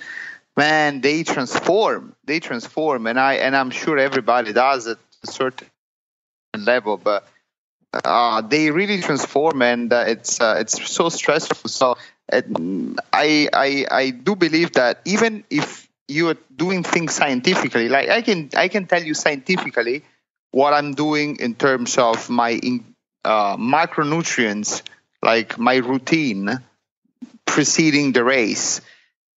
B: Man, they transform. They transform, and I and I'm sure everybody does at a certain level, but uh, they really transform, and uh, it's uh, it's so stressful. So I I I do believe that even if you are doing things scientifically. Like I can I can tell you scientifically what I'm doing in terms of my uh, micronutrients, like my routine preceding the race.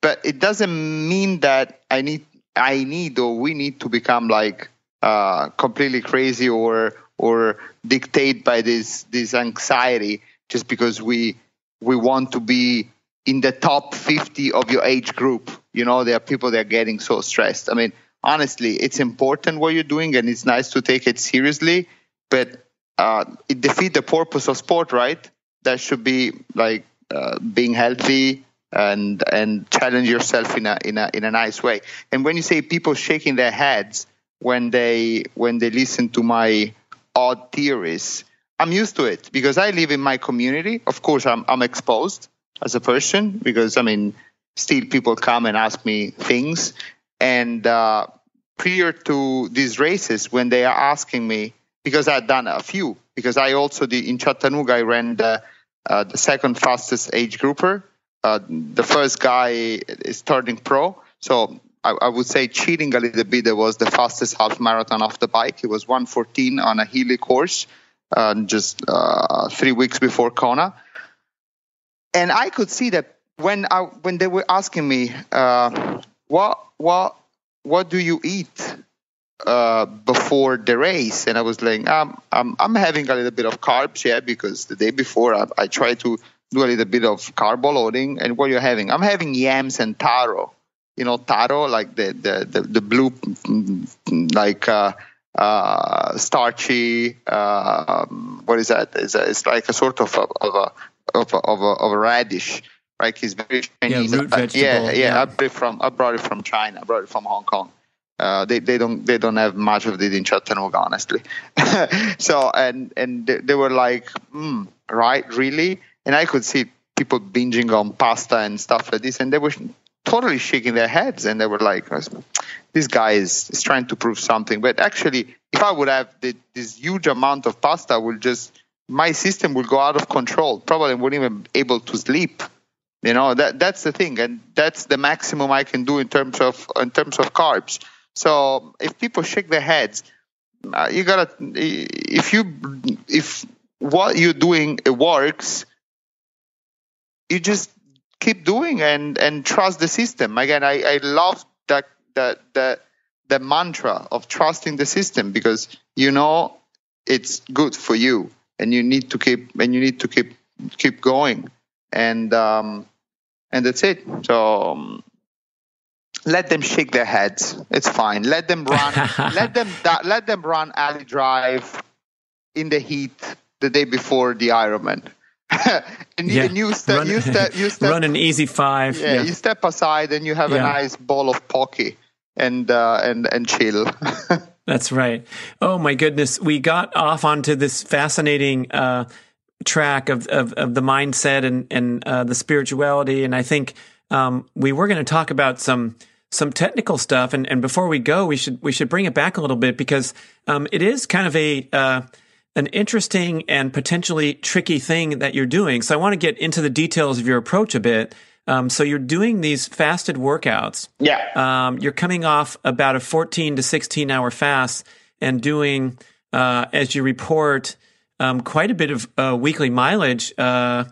B: But it doesn't mean that I need I need or we need to become like uh, completely crazy or or dictate by this this anxiety just because we we want to be in the top 50 of your age group. You know, there are people that are getting so stressed. I mean, honestly, it's important what you're doing and it's nice to take it seriously, but uh, it defeats the purpose of sport, right? That should be like uh, being healthy and and challenge yourself in a in a in a nice way. And when you say people shaking their heads when they when they listen to my odd theories, I'm used to it because I live in my community. Of course, I'm I'm exposed as a person because I mean, still people come and ask me things. And uh, prior to these races, when they are asking me, because I've done a few, because I also did in Chattanooga, I ran the, uh, the second fastest age grouper. Uh, the first guy is turning pro. So I, I, would say cheating a little bit. It was the fastest half marathon off the bike. It was 114 on a hilly course uh, just uh, three weeks before Kona and I could see that when I when they were asking me uh, what what what do you eat uh, before the race, and I was like, um, I'm I'm having a little bit of carbs, yeah, because the day before I, I try to do a little bit of carb loading. And what you're having, I'm having yams and taro. You know, taro like the the the, the blue like. Uh, uh, starchy. Uh, what is that? It's, a, it's like a sort of a, of a of a, of a, of a radish. Right, he's very
A: Chinese. Yeah, root vegetable.
B: Yeah, yeah, yeah. I brought it from I brought it from China. I brought it from Hong Kong. Uh, they they don't they don't have much of it in Chattanooga, honestly. [LAUGHS] so and and they, they were like, mm, right, really? And I could see people binging on pasta and stuff like this, and they were totally shaking their heads, and they were like, this guy is, is trying to prove something. But actually, if I would have the, this huge amount of pasta, will just my system will go out of control. Probably wouldn't even be able to sleep. You know that that's the thing, and that's the maximum I can do in terms of in terms of carbs. So if people shake their heads, uh, you gotta if you if what you're doing it works, you just keep doing and and trust the system. Again, I I love that that that the mantra of trusting the system because you know it's good for you and you need to keep and you need to keep keep going and um and that's it so um, let them shake their heads. It's fine. Let them run. [LAUGHS] let them let them run Ali'i Drive in the heat the day before the Ironman. [LAUGHS] and, yeah. and you step, run, you step, [LAUGHS] you step,
A: run an easy five.
B: Yeah, yeah. you step aside and you have yeah. a nice bowl of poke and uh, and and chill. [LAUGHS]
A: That's right. Oh my goodness, we got off onto this fascinating uh, track of, of, of the mindset and and uh, the spirituality, and I think um, we were going to talk about some some technical stuff. And, and before we go, we should we should bring it back a little bit because um, it is kind of a uh, an interesting and potentially tricky thing that you're doing. So I want to get into the details of your approach a bit. Um, so you're doing these fasted workouts.
B: Yeah.
A: Um, you're coming off about a 14 to 16 hour fast and doing, uh, as you report, um, quite a bit of uh, weekly mileage. Uh,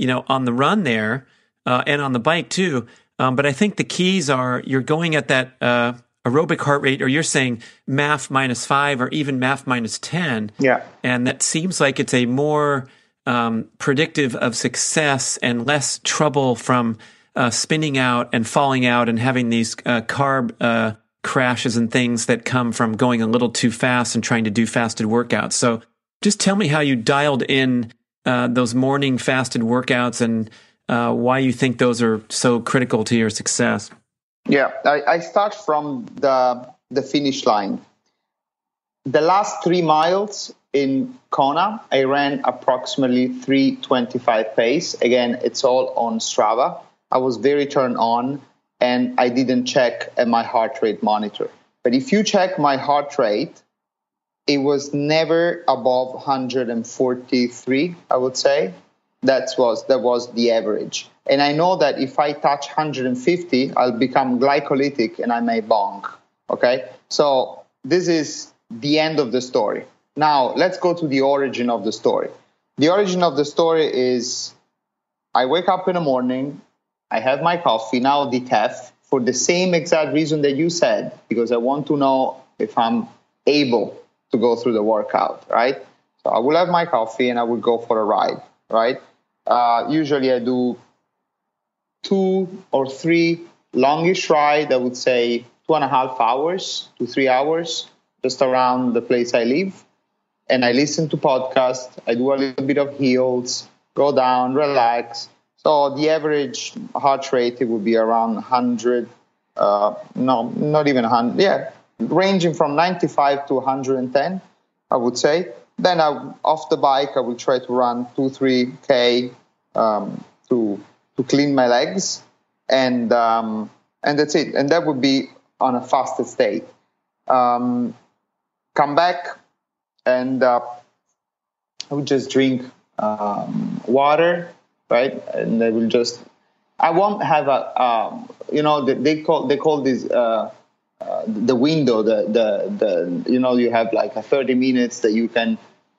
A: you know, on the run there uh, and on the bike too. Um, but I think the keys are you're going at that uh, aerobic heart rate, or you're saying MAF minus five, or even MAF minus ten.
B: Yeah,
A: and that seems like it's a more um, predictive of success and less trouble from uh, spinning out and falling out and having these uh, carb uh, crashes and things that come from going a little too fast and trying to do fasted workouts. So, just tell me how you dialed in uh, those morning fasted workouts and uh, why you think those are so critical to your success.
B: Yeah, I, I start from the the finish line. The last three miles in Kona, I ran approximately 325 pace. Again, it's all on Strava. I was very turned on and I didn't check my heart rate monitor. But if you check my heart rate, it was never above 143, I would say that was that was the average and i know that if i touch 150 i'll become glycolytic and i may bonk okay? So this is the end of the story. Now let's go to the origin of the story. The origin of the story is i wake up in the morning i have my coffee now The decaf for the same exact reason that you said because i want to know if i'm able to go through the workout right? So i will have my coffee and i will go for a ride right? Uh, usually I do two or three longish ride. I would say two and a half hours to three hours, just around the place I live. And I listen to podcasts. I do a little bit of hills, go down, relax. So the average heart rate it would be around 100. Uh, no, not even 100. Yeah, ranging from 95 to 110, I would say. Then I, off the bike, I will try to run two, three k um, to to clean my legs, and um, and that's it. And that would be on a fasted state. Um, come back, and uh, I would just drink um, water, right? And I will just. I won't have a. Um, you know, they call they call this. Uh, uh, the window, the, the the you know you have like a 30 minutes that you can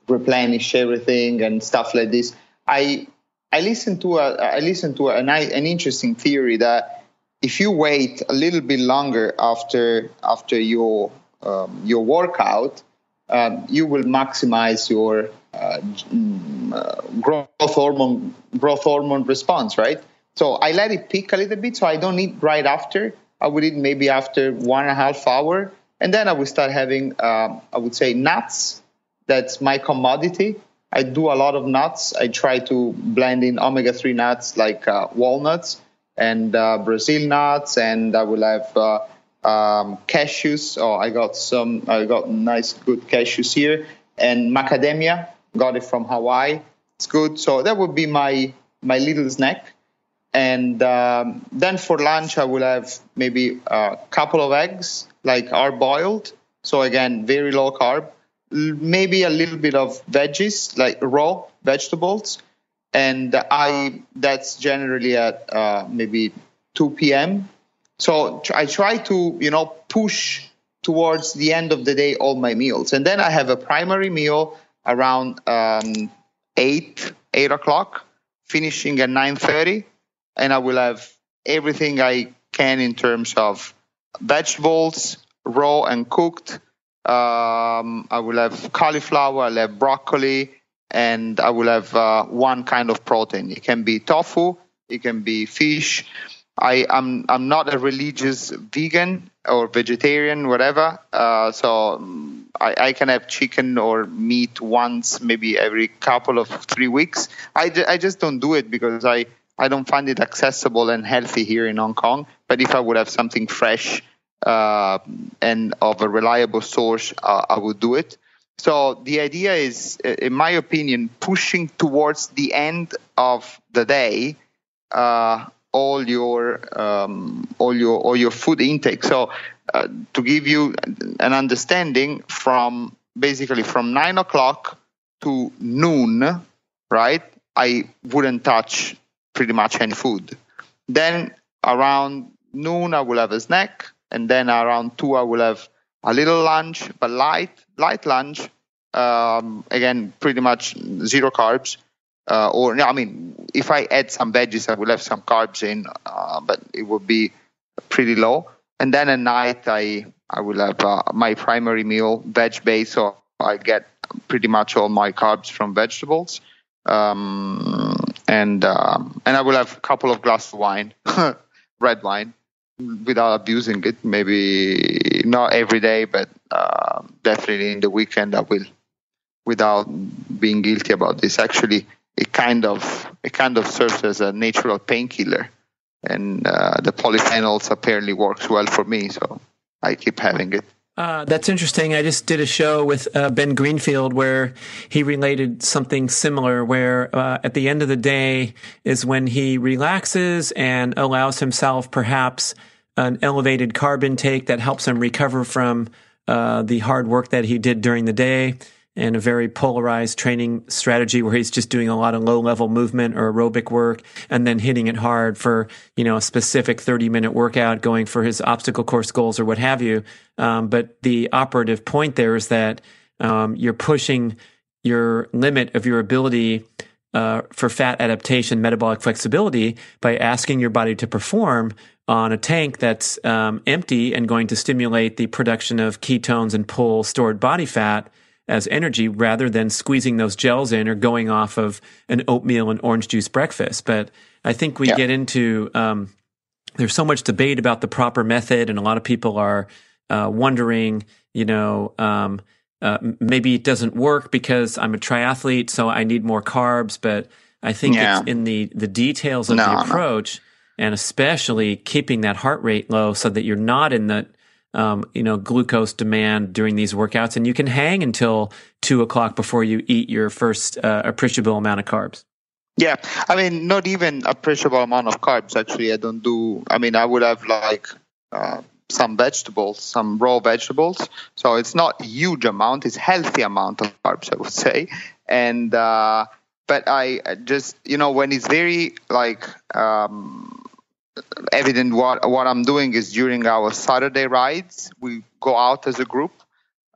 B: replenish everything and stuff like this. I I listened to a I listened to an, an interesting theory that if you wait a little bit longer after after your um, your workout, um, you will maximize your uh, um, uh, growth hormone growth hormone response, right? So I let it peak a little bit, so I don't eat right after. I would eat maybe after one and a half hour, and then I would start having, um, I would say, nuts. That's my commodity. I do a lot of nuts. I try to blend in omega three nuts like uh, walnuts and uh, Brazil nuts, and I will have uh, um, cashews. Oh, I got some. I got nice, good cashews here, and macadamia. Got it from Hawaii. It's good. So that would be my my little snack. And um, then for lunch, I will have maybe a couple of eggs, like are boiled. So again, very low carb. Maybe a little bit of veggies, like raw vegetables, and I that's generally at uh, maybe 2 p.m. So I try to you know push towards the end of the day all my meals, and then I have a primary meal around um, eight eight o'clock, finishing at 9:30, and I will have everything I can in terms of vegetables, raw and cooked. Um, I will have cauliflower, I'll have broccoli, and I will have uh, one kind of protein. It can be tofu, it can be fish. I, am I'm, I'm not a religious vegan or vegetarian, whatever. Uh, so um, I, I, can have chicken or meat once, maybe every couple of three weeks. I, I just don't do it because I, I don't find it accessible and healthy here in Hong Kong. But if I would have something fresh uh, and of a reliable source, uh, I would do it. So the idea is, in my opinion, pushing towards the end of the day uh, all your um, all your all your food intake. So uh, to give you an understanding, from basically from nine o'clock to noon, right? I wouldn't touch pretty much any food. Then around noon, I will have a snack, and then around two, I will have a little lunch, but light, light lunch. Um, again, pretty much zero carbs. Uh, or I mean, if I add some veggies, I will have some carbs in, uh, but it would be pretty low. And then at night, I I will have uh, my primary meal veg based, so I get pretty much all my carbs from vegetables. Um, and um, and I will have a couple of glasses of wine, [LAUGHS] red wine, without abusing it. Maybe not every day, but uh, definitely in the weekend I will, without being guilty about this. Actually, it kind of it kind of serves as a natural painkiller, and uh, the polyphenols apparently works well for me, so I keep having it.
A: Uh, that's interesting. I just did a show with uh, Ben Greenfield where he related something similar, where uh, at the end of the day is when he relaxes and allows himself perhaps an elevated carb intake that helps him recover from uh, the hard work that he did during the day and a very polarized training strategy where he's just doing a lot of low level movement or aerobic work and then hitting it hard for, you know, a specific 30 minute workout going for his obstacle course goals or what have you. Um, but the operative point there is that um, you're pushing your limit of your ability uh, for fat adaptation, metabolic flexibility by asking your body to perform on a tank that's um, empty and going to stimulate the production of ketones and pull stored body fat as energy rather than squeezing those gels in or going off of an oatmeal and orange juice breakfast. But I think we yeah. get into um, there's so much debate about the proper method, and a lot of people are uh, wondering, you know, um, uh, maybe it doesn't work because I'm a triathlete, so I need more carbs. But I think yeah. it's in the the details of no, the approach. No and especially keeping that heart rate low so that you're not in the um, you know glucose demand during these workouts, and you can hang until two o'clock before you eat your first uh, appreciable amount of carbs.
B: Yeah, I mean, not even appreciable amount of carbs. Actually, I don't do. I mean, I would have like uh, some vegetables, some raw vegetables. So it's not huge amount. It's healthy amount of carbs, I would say. And uh, but I just you know when it's very like um, evident what what I'm doing is during our Saturday rides, we go out as a group,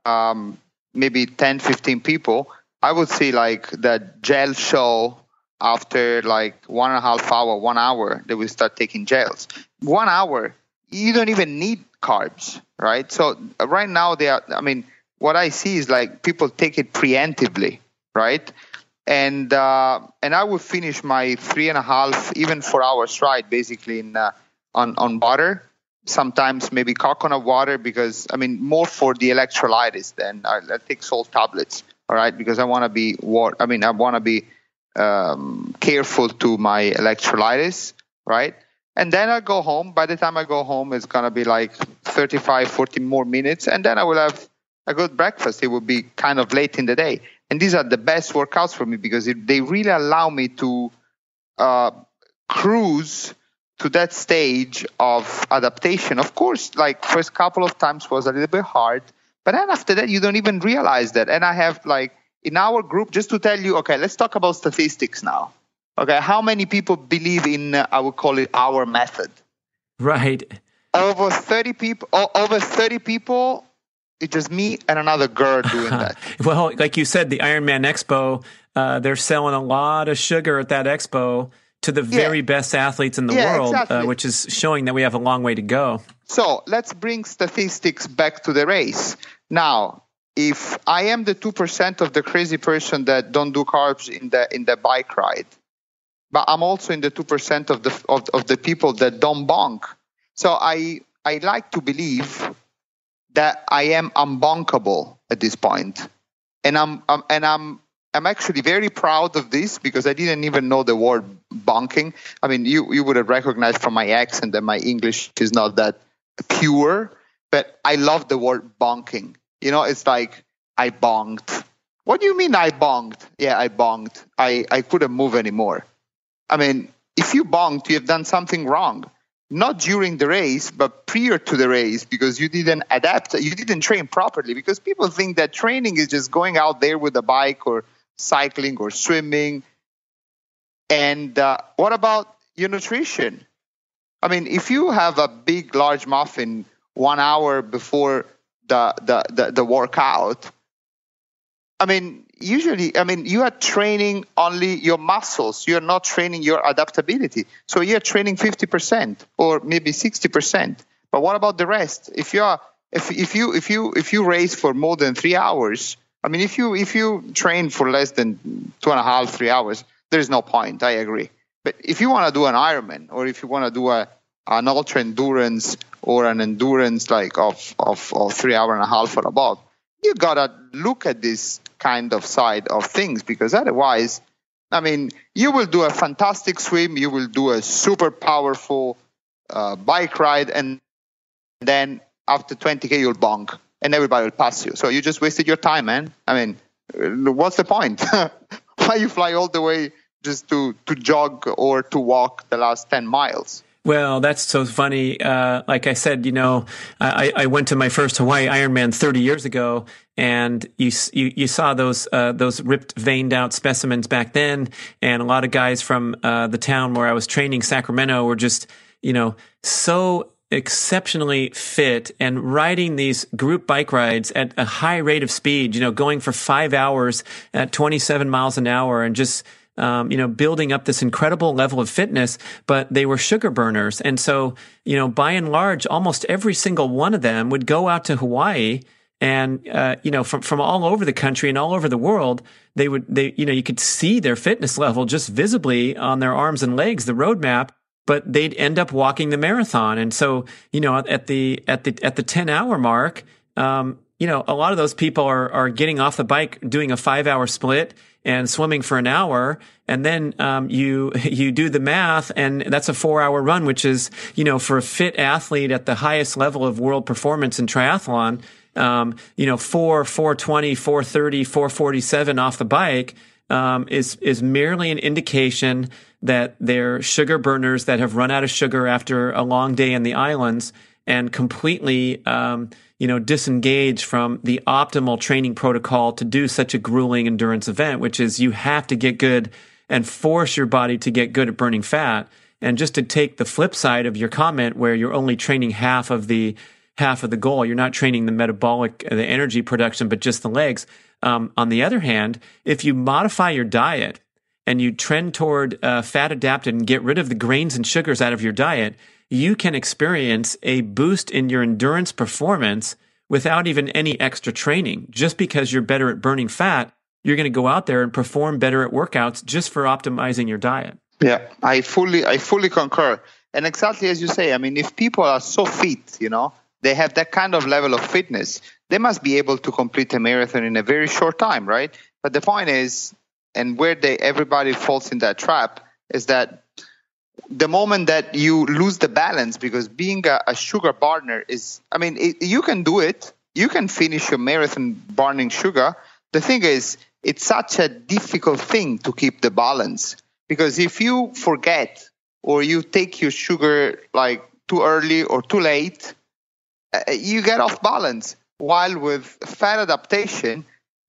B: um, maybe 10, 15 people. I would see like the gel show after like one and a half hour, one hour, they will start taking gels. One hour, you don't even need carbs, right? So right now they are. I mean, what I see is like people take it preemptively, right? And uh, and I would finish my three and a half, even four hours ride, basically in uh, on on water. Sometimes maybe coconut water because I mean more for the electrolytes than I, I take salt tablets. All right, because I want to be what I mean I want to be um, careful to my electrolytes, right? And then I go home. By the time I go home, it's gonna be like 35, 40 more minutes, and then I will have a good breakfast. It will be kind of late in the day and these are the best workouts for me because it, they really allow me to uh, cruise to that stage of adaptation. Of course, like first couple of times was a little bit hard, but then after that you don't even realize that. And I have like in our group, just to tell you, okay, let's talk about statistics now. Okay, how many people believe in uh, I would call it our method?
A: Right.
B: Over thirty people. Over thirty people it's just me and another girl [LAUGHS] doing that.
A: well, like you said, the Ironman Expo, uh, they're selling a lot of sugar at that expo to the very best athletes in the yeah, world, uh, exactly. uh, which is showing that we have a long way to go.
B: So let's bring statistics back to the race. Now, if I am the two percent of the crazy person that don't do carbs in the in the bike ride, but I'm also in the two percent of the of, of the people that don't bonk. So I I like to believe that I am unbonkable at this point, and I'm, I'm and I'm I'm actually very proud of this because I didn't even know the word bonking. I mean, you you would have recognized from my accent that my English is not that pure, but I love the word bonking. You know, it's like I bonked. What do you mean I bonked? Yeah, I bonked. I, I couldn't move anymore. I mean, if you bonked, you have done something wrong not during the race, but prior to the race, because you didn't adapt, you didn't train properly. Because people think that training is just going out there with a bike or cycling or swimming. And uh, what about your nutrition? I mean, if you have a big, large muffin one hour before the, the, the, the workout, I mean, usually, I mean, you are training only your muscles. You're not training your adaptability. So you're training 50% or maybe 60%. But what about the rest? If you are, if, if you, if you, if you race for more than three hours, I mean, if you, if you train for less than two and a half, three hours, there's no point. I agree. But if you want to do an Ironman or if you want to do a, an ultra endurance or an endurance like of, of, of three hour and a half or above, you gotta look at this kind of side of things because otherwise, I mean, you will do a fantastic swim, you will do a super powerful uh, bike ride, and then after 20k you'll bonk, and everybody will pass you. So you just wasted your time, man. I mean, what's the point? [LAUGHS] Why you fly all the way just to to jog or to walk the last 10 miles?
A: Well, that's so funny. Uh, like I said, you know, I, I, went to my first Hawaii Ironman 30 years ago, and you you, you saw those uh, those ripped, veined out specimens back then, and a lot of guys from uh, the town where I was training, Sacramento, were just you know so exceptionally fit and riding these group bike rides at a high rate of speed. You know, going for five hours at 27 miles an hour, and just um, you know, building up this incredible level of fitness, but they were sugar burners. And so, you know, by and large, almost every single one of them would go out to Hawaii and, uh, you know, from, from all over the country and all over the world, they would, they, you know, you could see their fitness level just visibly on their arms and legs, the roadmap but they'd end up walking the marathon. And so, you know, at the at the at the ten hour mark, um, you know, a lot of those people are are getting off the bike, doing a five hour split, and swimming for an hour, and then um, you [LAUGHS] you do the math, and that's a four hour run, which is you know for a fit athlete at the highest level of world performance in triathlon, um, you know four, four twenty, four thirty, four forty seven off the bike um, is is merely an indication that they're sugar burners that have run out of sugar after a long day in the islands and completely um, you know, disengage from the optimal training protocol to do such a grueling endurance event, which is you have to get good and force your body to get good at burning fat. And just to take the flip side of your comment where you're only training half of the half of the goal, you're not training the metabolic, the energy production, but just the legs. Um, on the other hand, if you modify your diet and you trend toward uh, fat adapted and get rid of the grains and sugars out of your diet, you can experience a boost in your endurance performance without even any extra training, just because you're better at burning fat you're going to go out there and perform better at workouts just for optimizing your diet.
B: Yeah, I fully I fully concur. And exactly as you say, I mean, if people are so fit, you know, they have that kind of level of fitness, they must be able to complete a marathon in a very short time, right? But the point is, and where they everybody falls in that trap is that the moment that you lose the balance because being a, a sugar burner is i mean it, you can do it. You can finish your marathon burning sugar. The thing is it's such a difficult thing to keep the balance because if you forget or you take your sugar like too early or too late uh, you get off balance. While with fat adaptation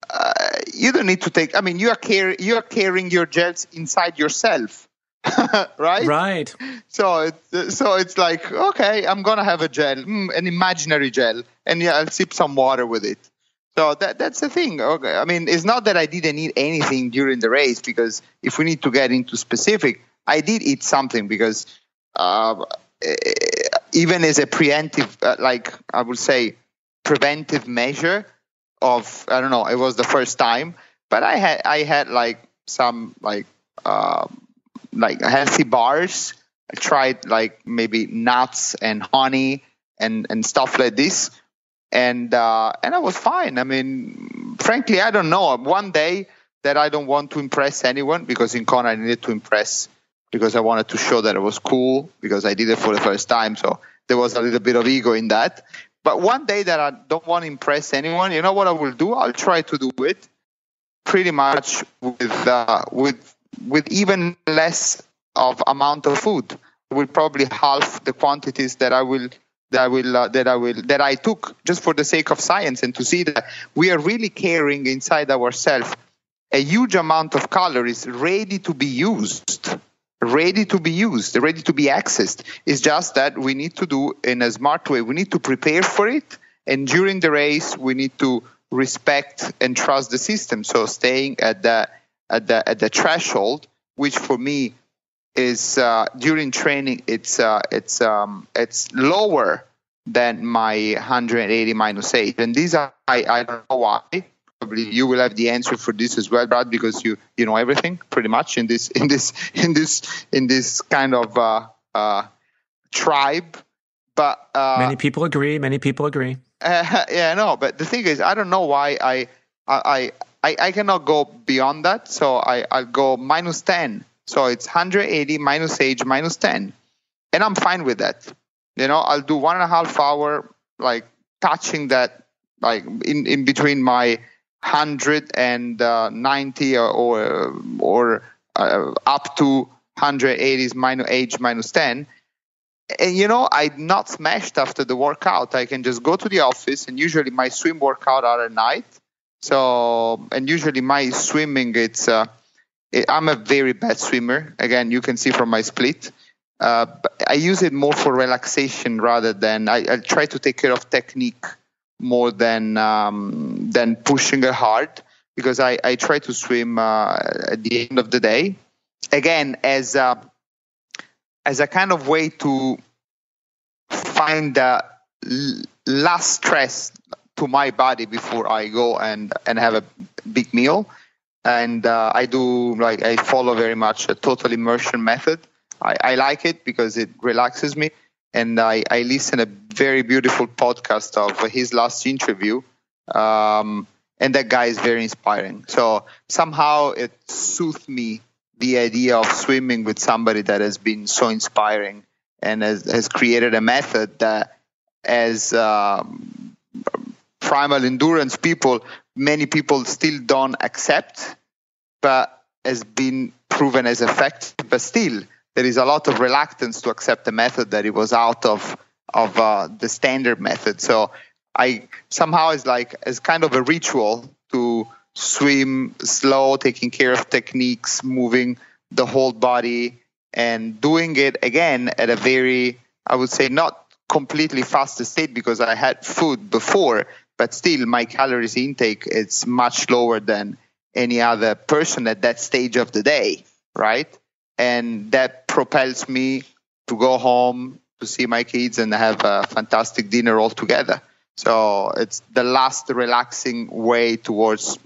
B: uh, you don't need to take i mean you are car- you are carrying your gels inside yourself [LAUGHS] right?
A: Right.
B: So it's so it's like okay i'm gonna have a gel mm, an imaginary gel and yeah i'll sip some water with it. So that that's the thing. Okay i mean it's not that i didn't eat anything during the race because if we need to get into specific i did eat something because uh, even as a preemptive uh, like i would say preventive measure of i don't know it was the first time but i had i had like some like um, like healthy bars. I tried like maybe nuts and honey and and stuff like this, and uh, and I was fine. I mean, frankly, I don't know. One day that I don't want to impress anyone because in Kona I needed to impress because I wanted to show that it was cool because I did it for the first time. So there was a little bit of ego in that. But one day that I don't want to impress anyone, you know what I will do? I'll try to do it pretty much with uh, with with even less of amount of food. Will probably half the quantities that I will that I will uh, that I will that I took just for the sake of science and to see that we are really carrying inside ourselves. A huge amount of calories ready to be used ready to be used ready to be accessed. It's just that we need to do in a smart way. We need to prepare for it. And during the race we need to respect and trust the system. So staying at the at the at the threshold, which for me is uh, during training it's uh, it's um, it's lower than my 180 minus age, and these are I, I don't know why. Probably you will have the answer for this as well, Brad, because you you know everything pretty much in this in this [LAUGHS] in this in this kind of uh, uh, tribe. But uh,
A: many people agree. Many people agree.
B: Uh, [LAUGHS] yeah, no. But the thing is, I don't know why I I I, I cannot go beyond that. So I, I'll go minus 10. So it's 180 minus age minus 10. And I'm fine with that. You know, I'll do one and a half hour, like touching that, like in, in between my 190 or, or, or uh, up to 180s minus age minus 10 and you know i'm not smashed after the workout i can just go to the office and usually my swim workout are at night so, and usually my swimming, it's uh, it, I'm a very bad swimmer. Again, you can see from my split. Uh, I use it more for relaxation rather than I, I try to take care of technique more than um, than pushing it hard because I, I try to swim uh, at the end of the day. Again, as a, as a kind of way to find the last stress to my body before I go and and have a big meal. And uh, I do like I follow very much a total immersion method. I, I like it because it relaxes me, and I, I listen a very beautiful podcast of his last interview. Um, and that guy is very inspiring. So somehow it soothed me the idea of swimming with somebody that has been so inspiring and has, has created a method that as um, primal endurance people, many people still don't accept, but has been proven as effective. But still, there is a lot of reluctance to accept the method that it was out of of uh, the standard method. So I somehow is like as kind of a ritual to swim slow, taking care of techniques, moving the whole body, and doing it again at a very, I would say, not completely fast state because I had food before, but still my calories intake is much lower than any other person at that stage of the day right and that propels me to go home to see my kids and have a fantastic dinner all together so it's the last relaxing way towards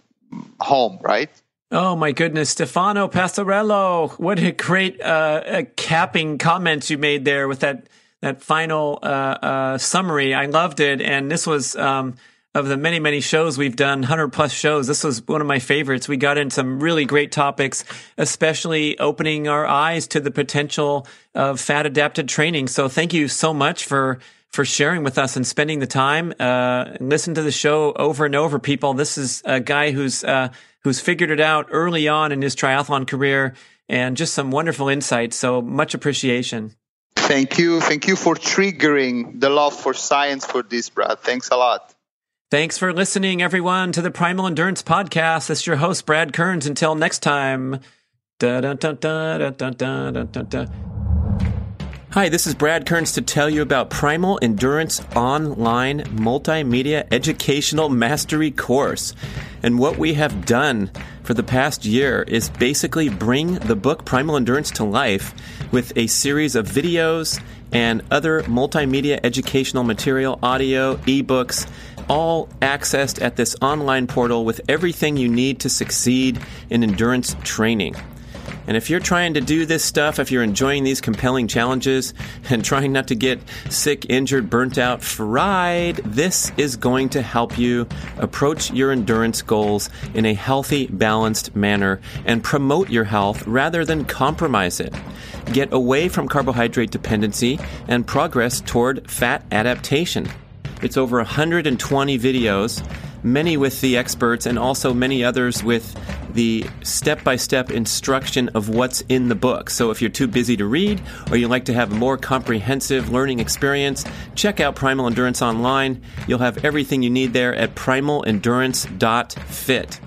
B: home, right?
A: Oh my goodness, Stefano Passarello! What a great uh, capping comments you made there with that that final uh, uh, summary. I loved it, and this was. Um, of the many, many shows we've done, 100 plus shows, this was one of my favorites. We got into some really great topics, especially opening our eyes to the potential of fat adapted training. So thank you so much for, for sharing with us and spending the time. Uh, listen to the show over and over, people. This is a guy who's, uh, who's figured it out early on in his triathlon career and just some wonderful insights. So much appreciation.
B: Thank you. Thank you for triggering the love for science for this, Brad. Thanks a lot.
A: Thanks for listening, everyone, to the Primal Endurance Podcast. This is your host, Brad Kearns. Until next time. Hi, this is Brad Kearns to tell you about Primal Endurance Online Multimedia Educational Mastery Course. And what we have done for the past year is basically bring the book Primal Endurance to life with a series of videos and other multimedia educational material, audio, ebooks all accessed at this online portal with everything you need to succeed in endurance training. And if you're trying to do this stuff, if you're enjoying these compelling challenges [LAUGHS] and trying not to get sick, injured, burnt out, fried, this is going to help you approach your endurance goals in a healthy, balanced manner and promote your health rather than compromise it. Get away from carbohydrate dependency and progress toward fat adaptation. It's over 120 videos, many with the experts and also many others with the step by step instruction of what's in the book. So if you're too busy to read or you like to have a more comprehensive learning experience, check out Primal Endurance online. You'll have everything you need there at primalendurance.fit.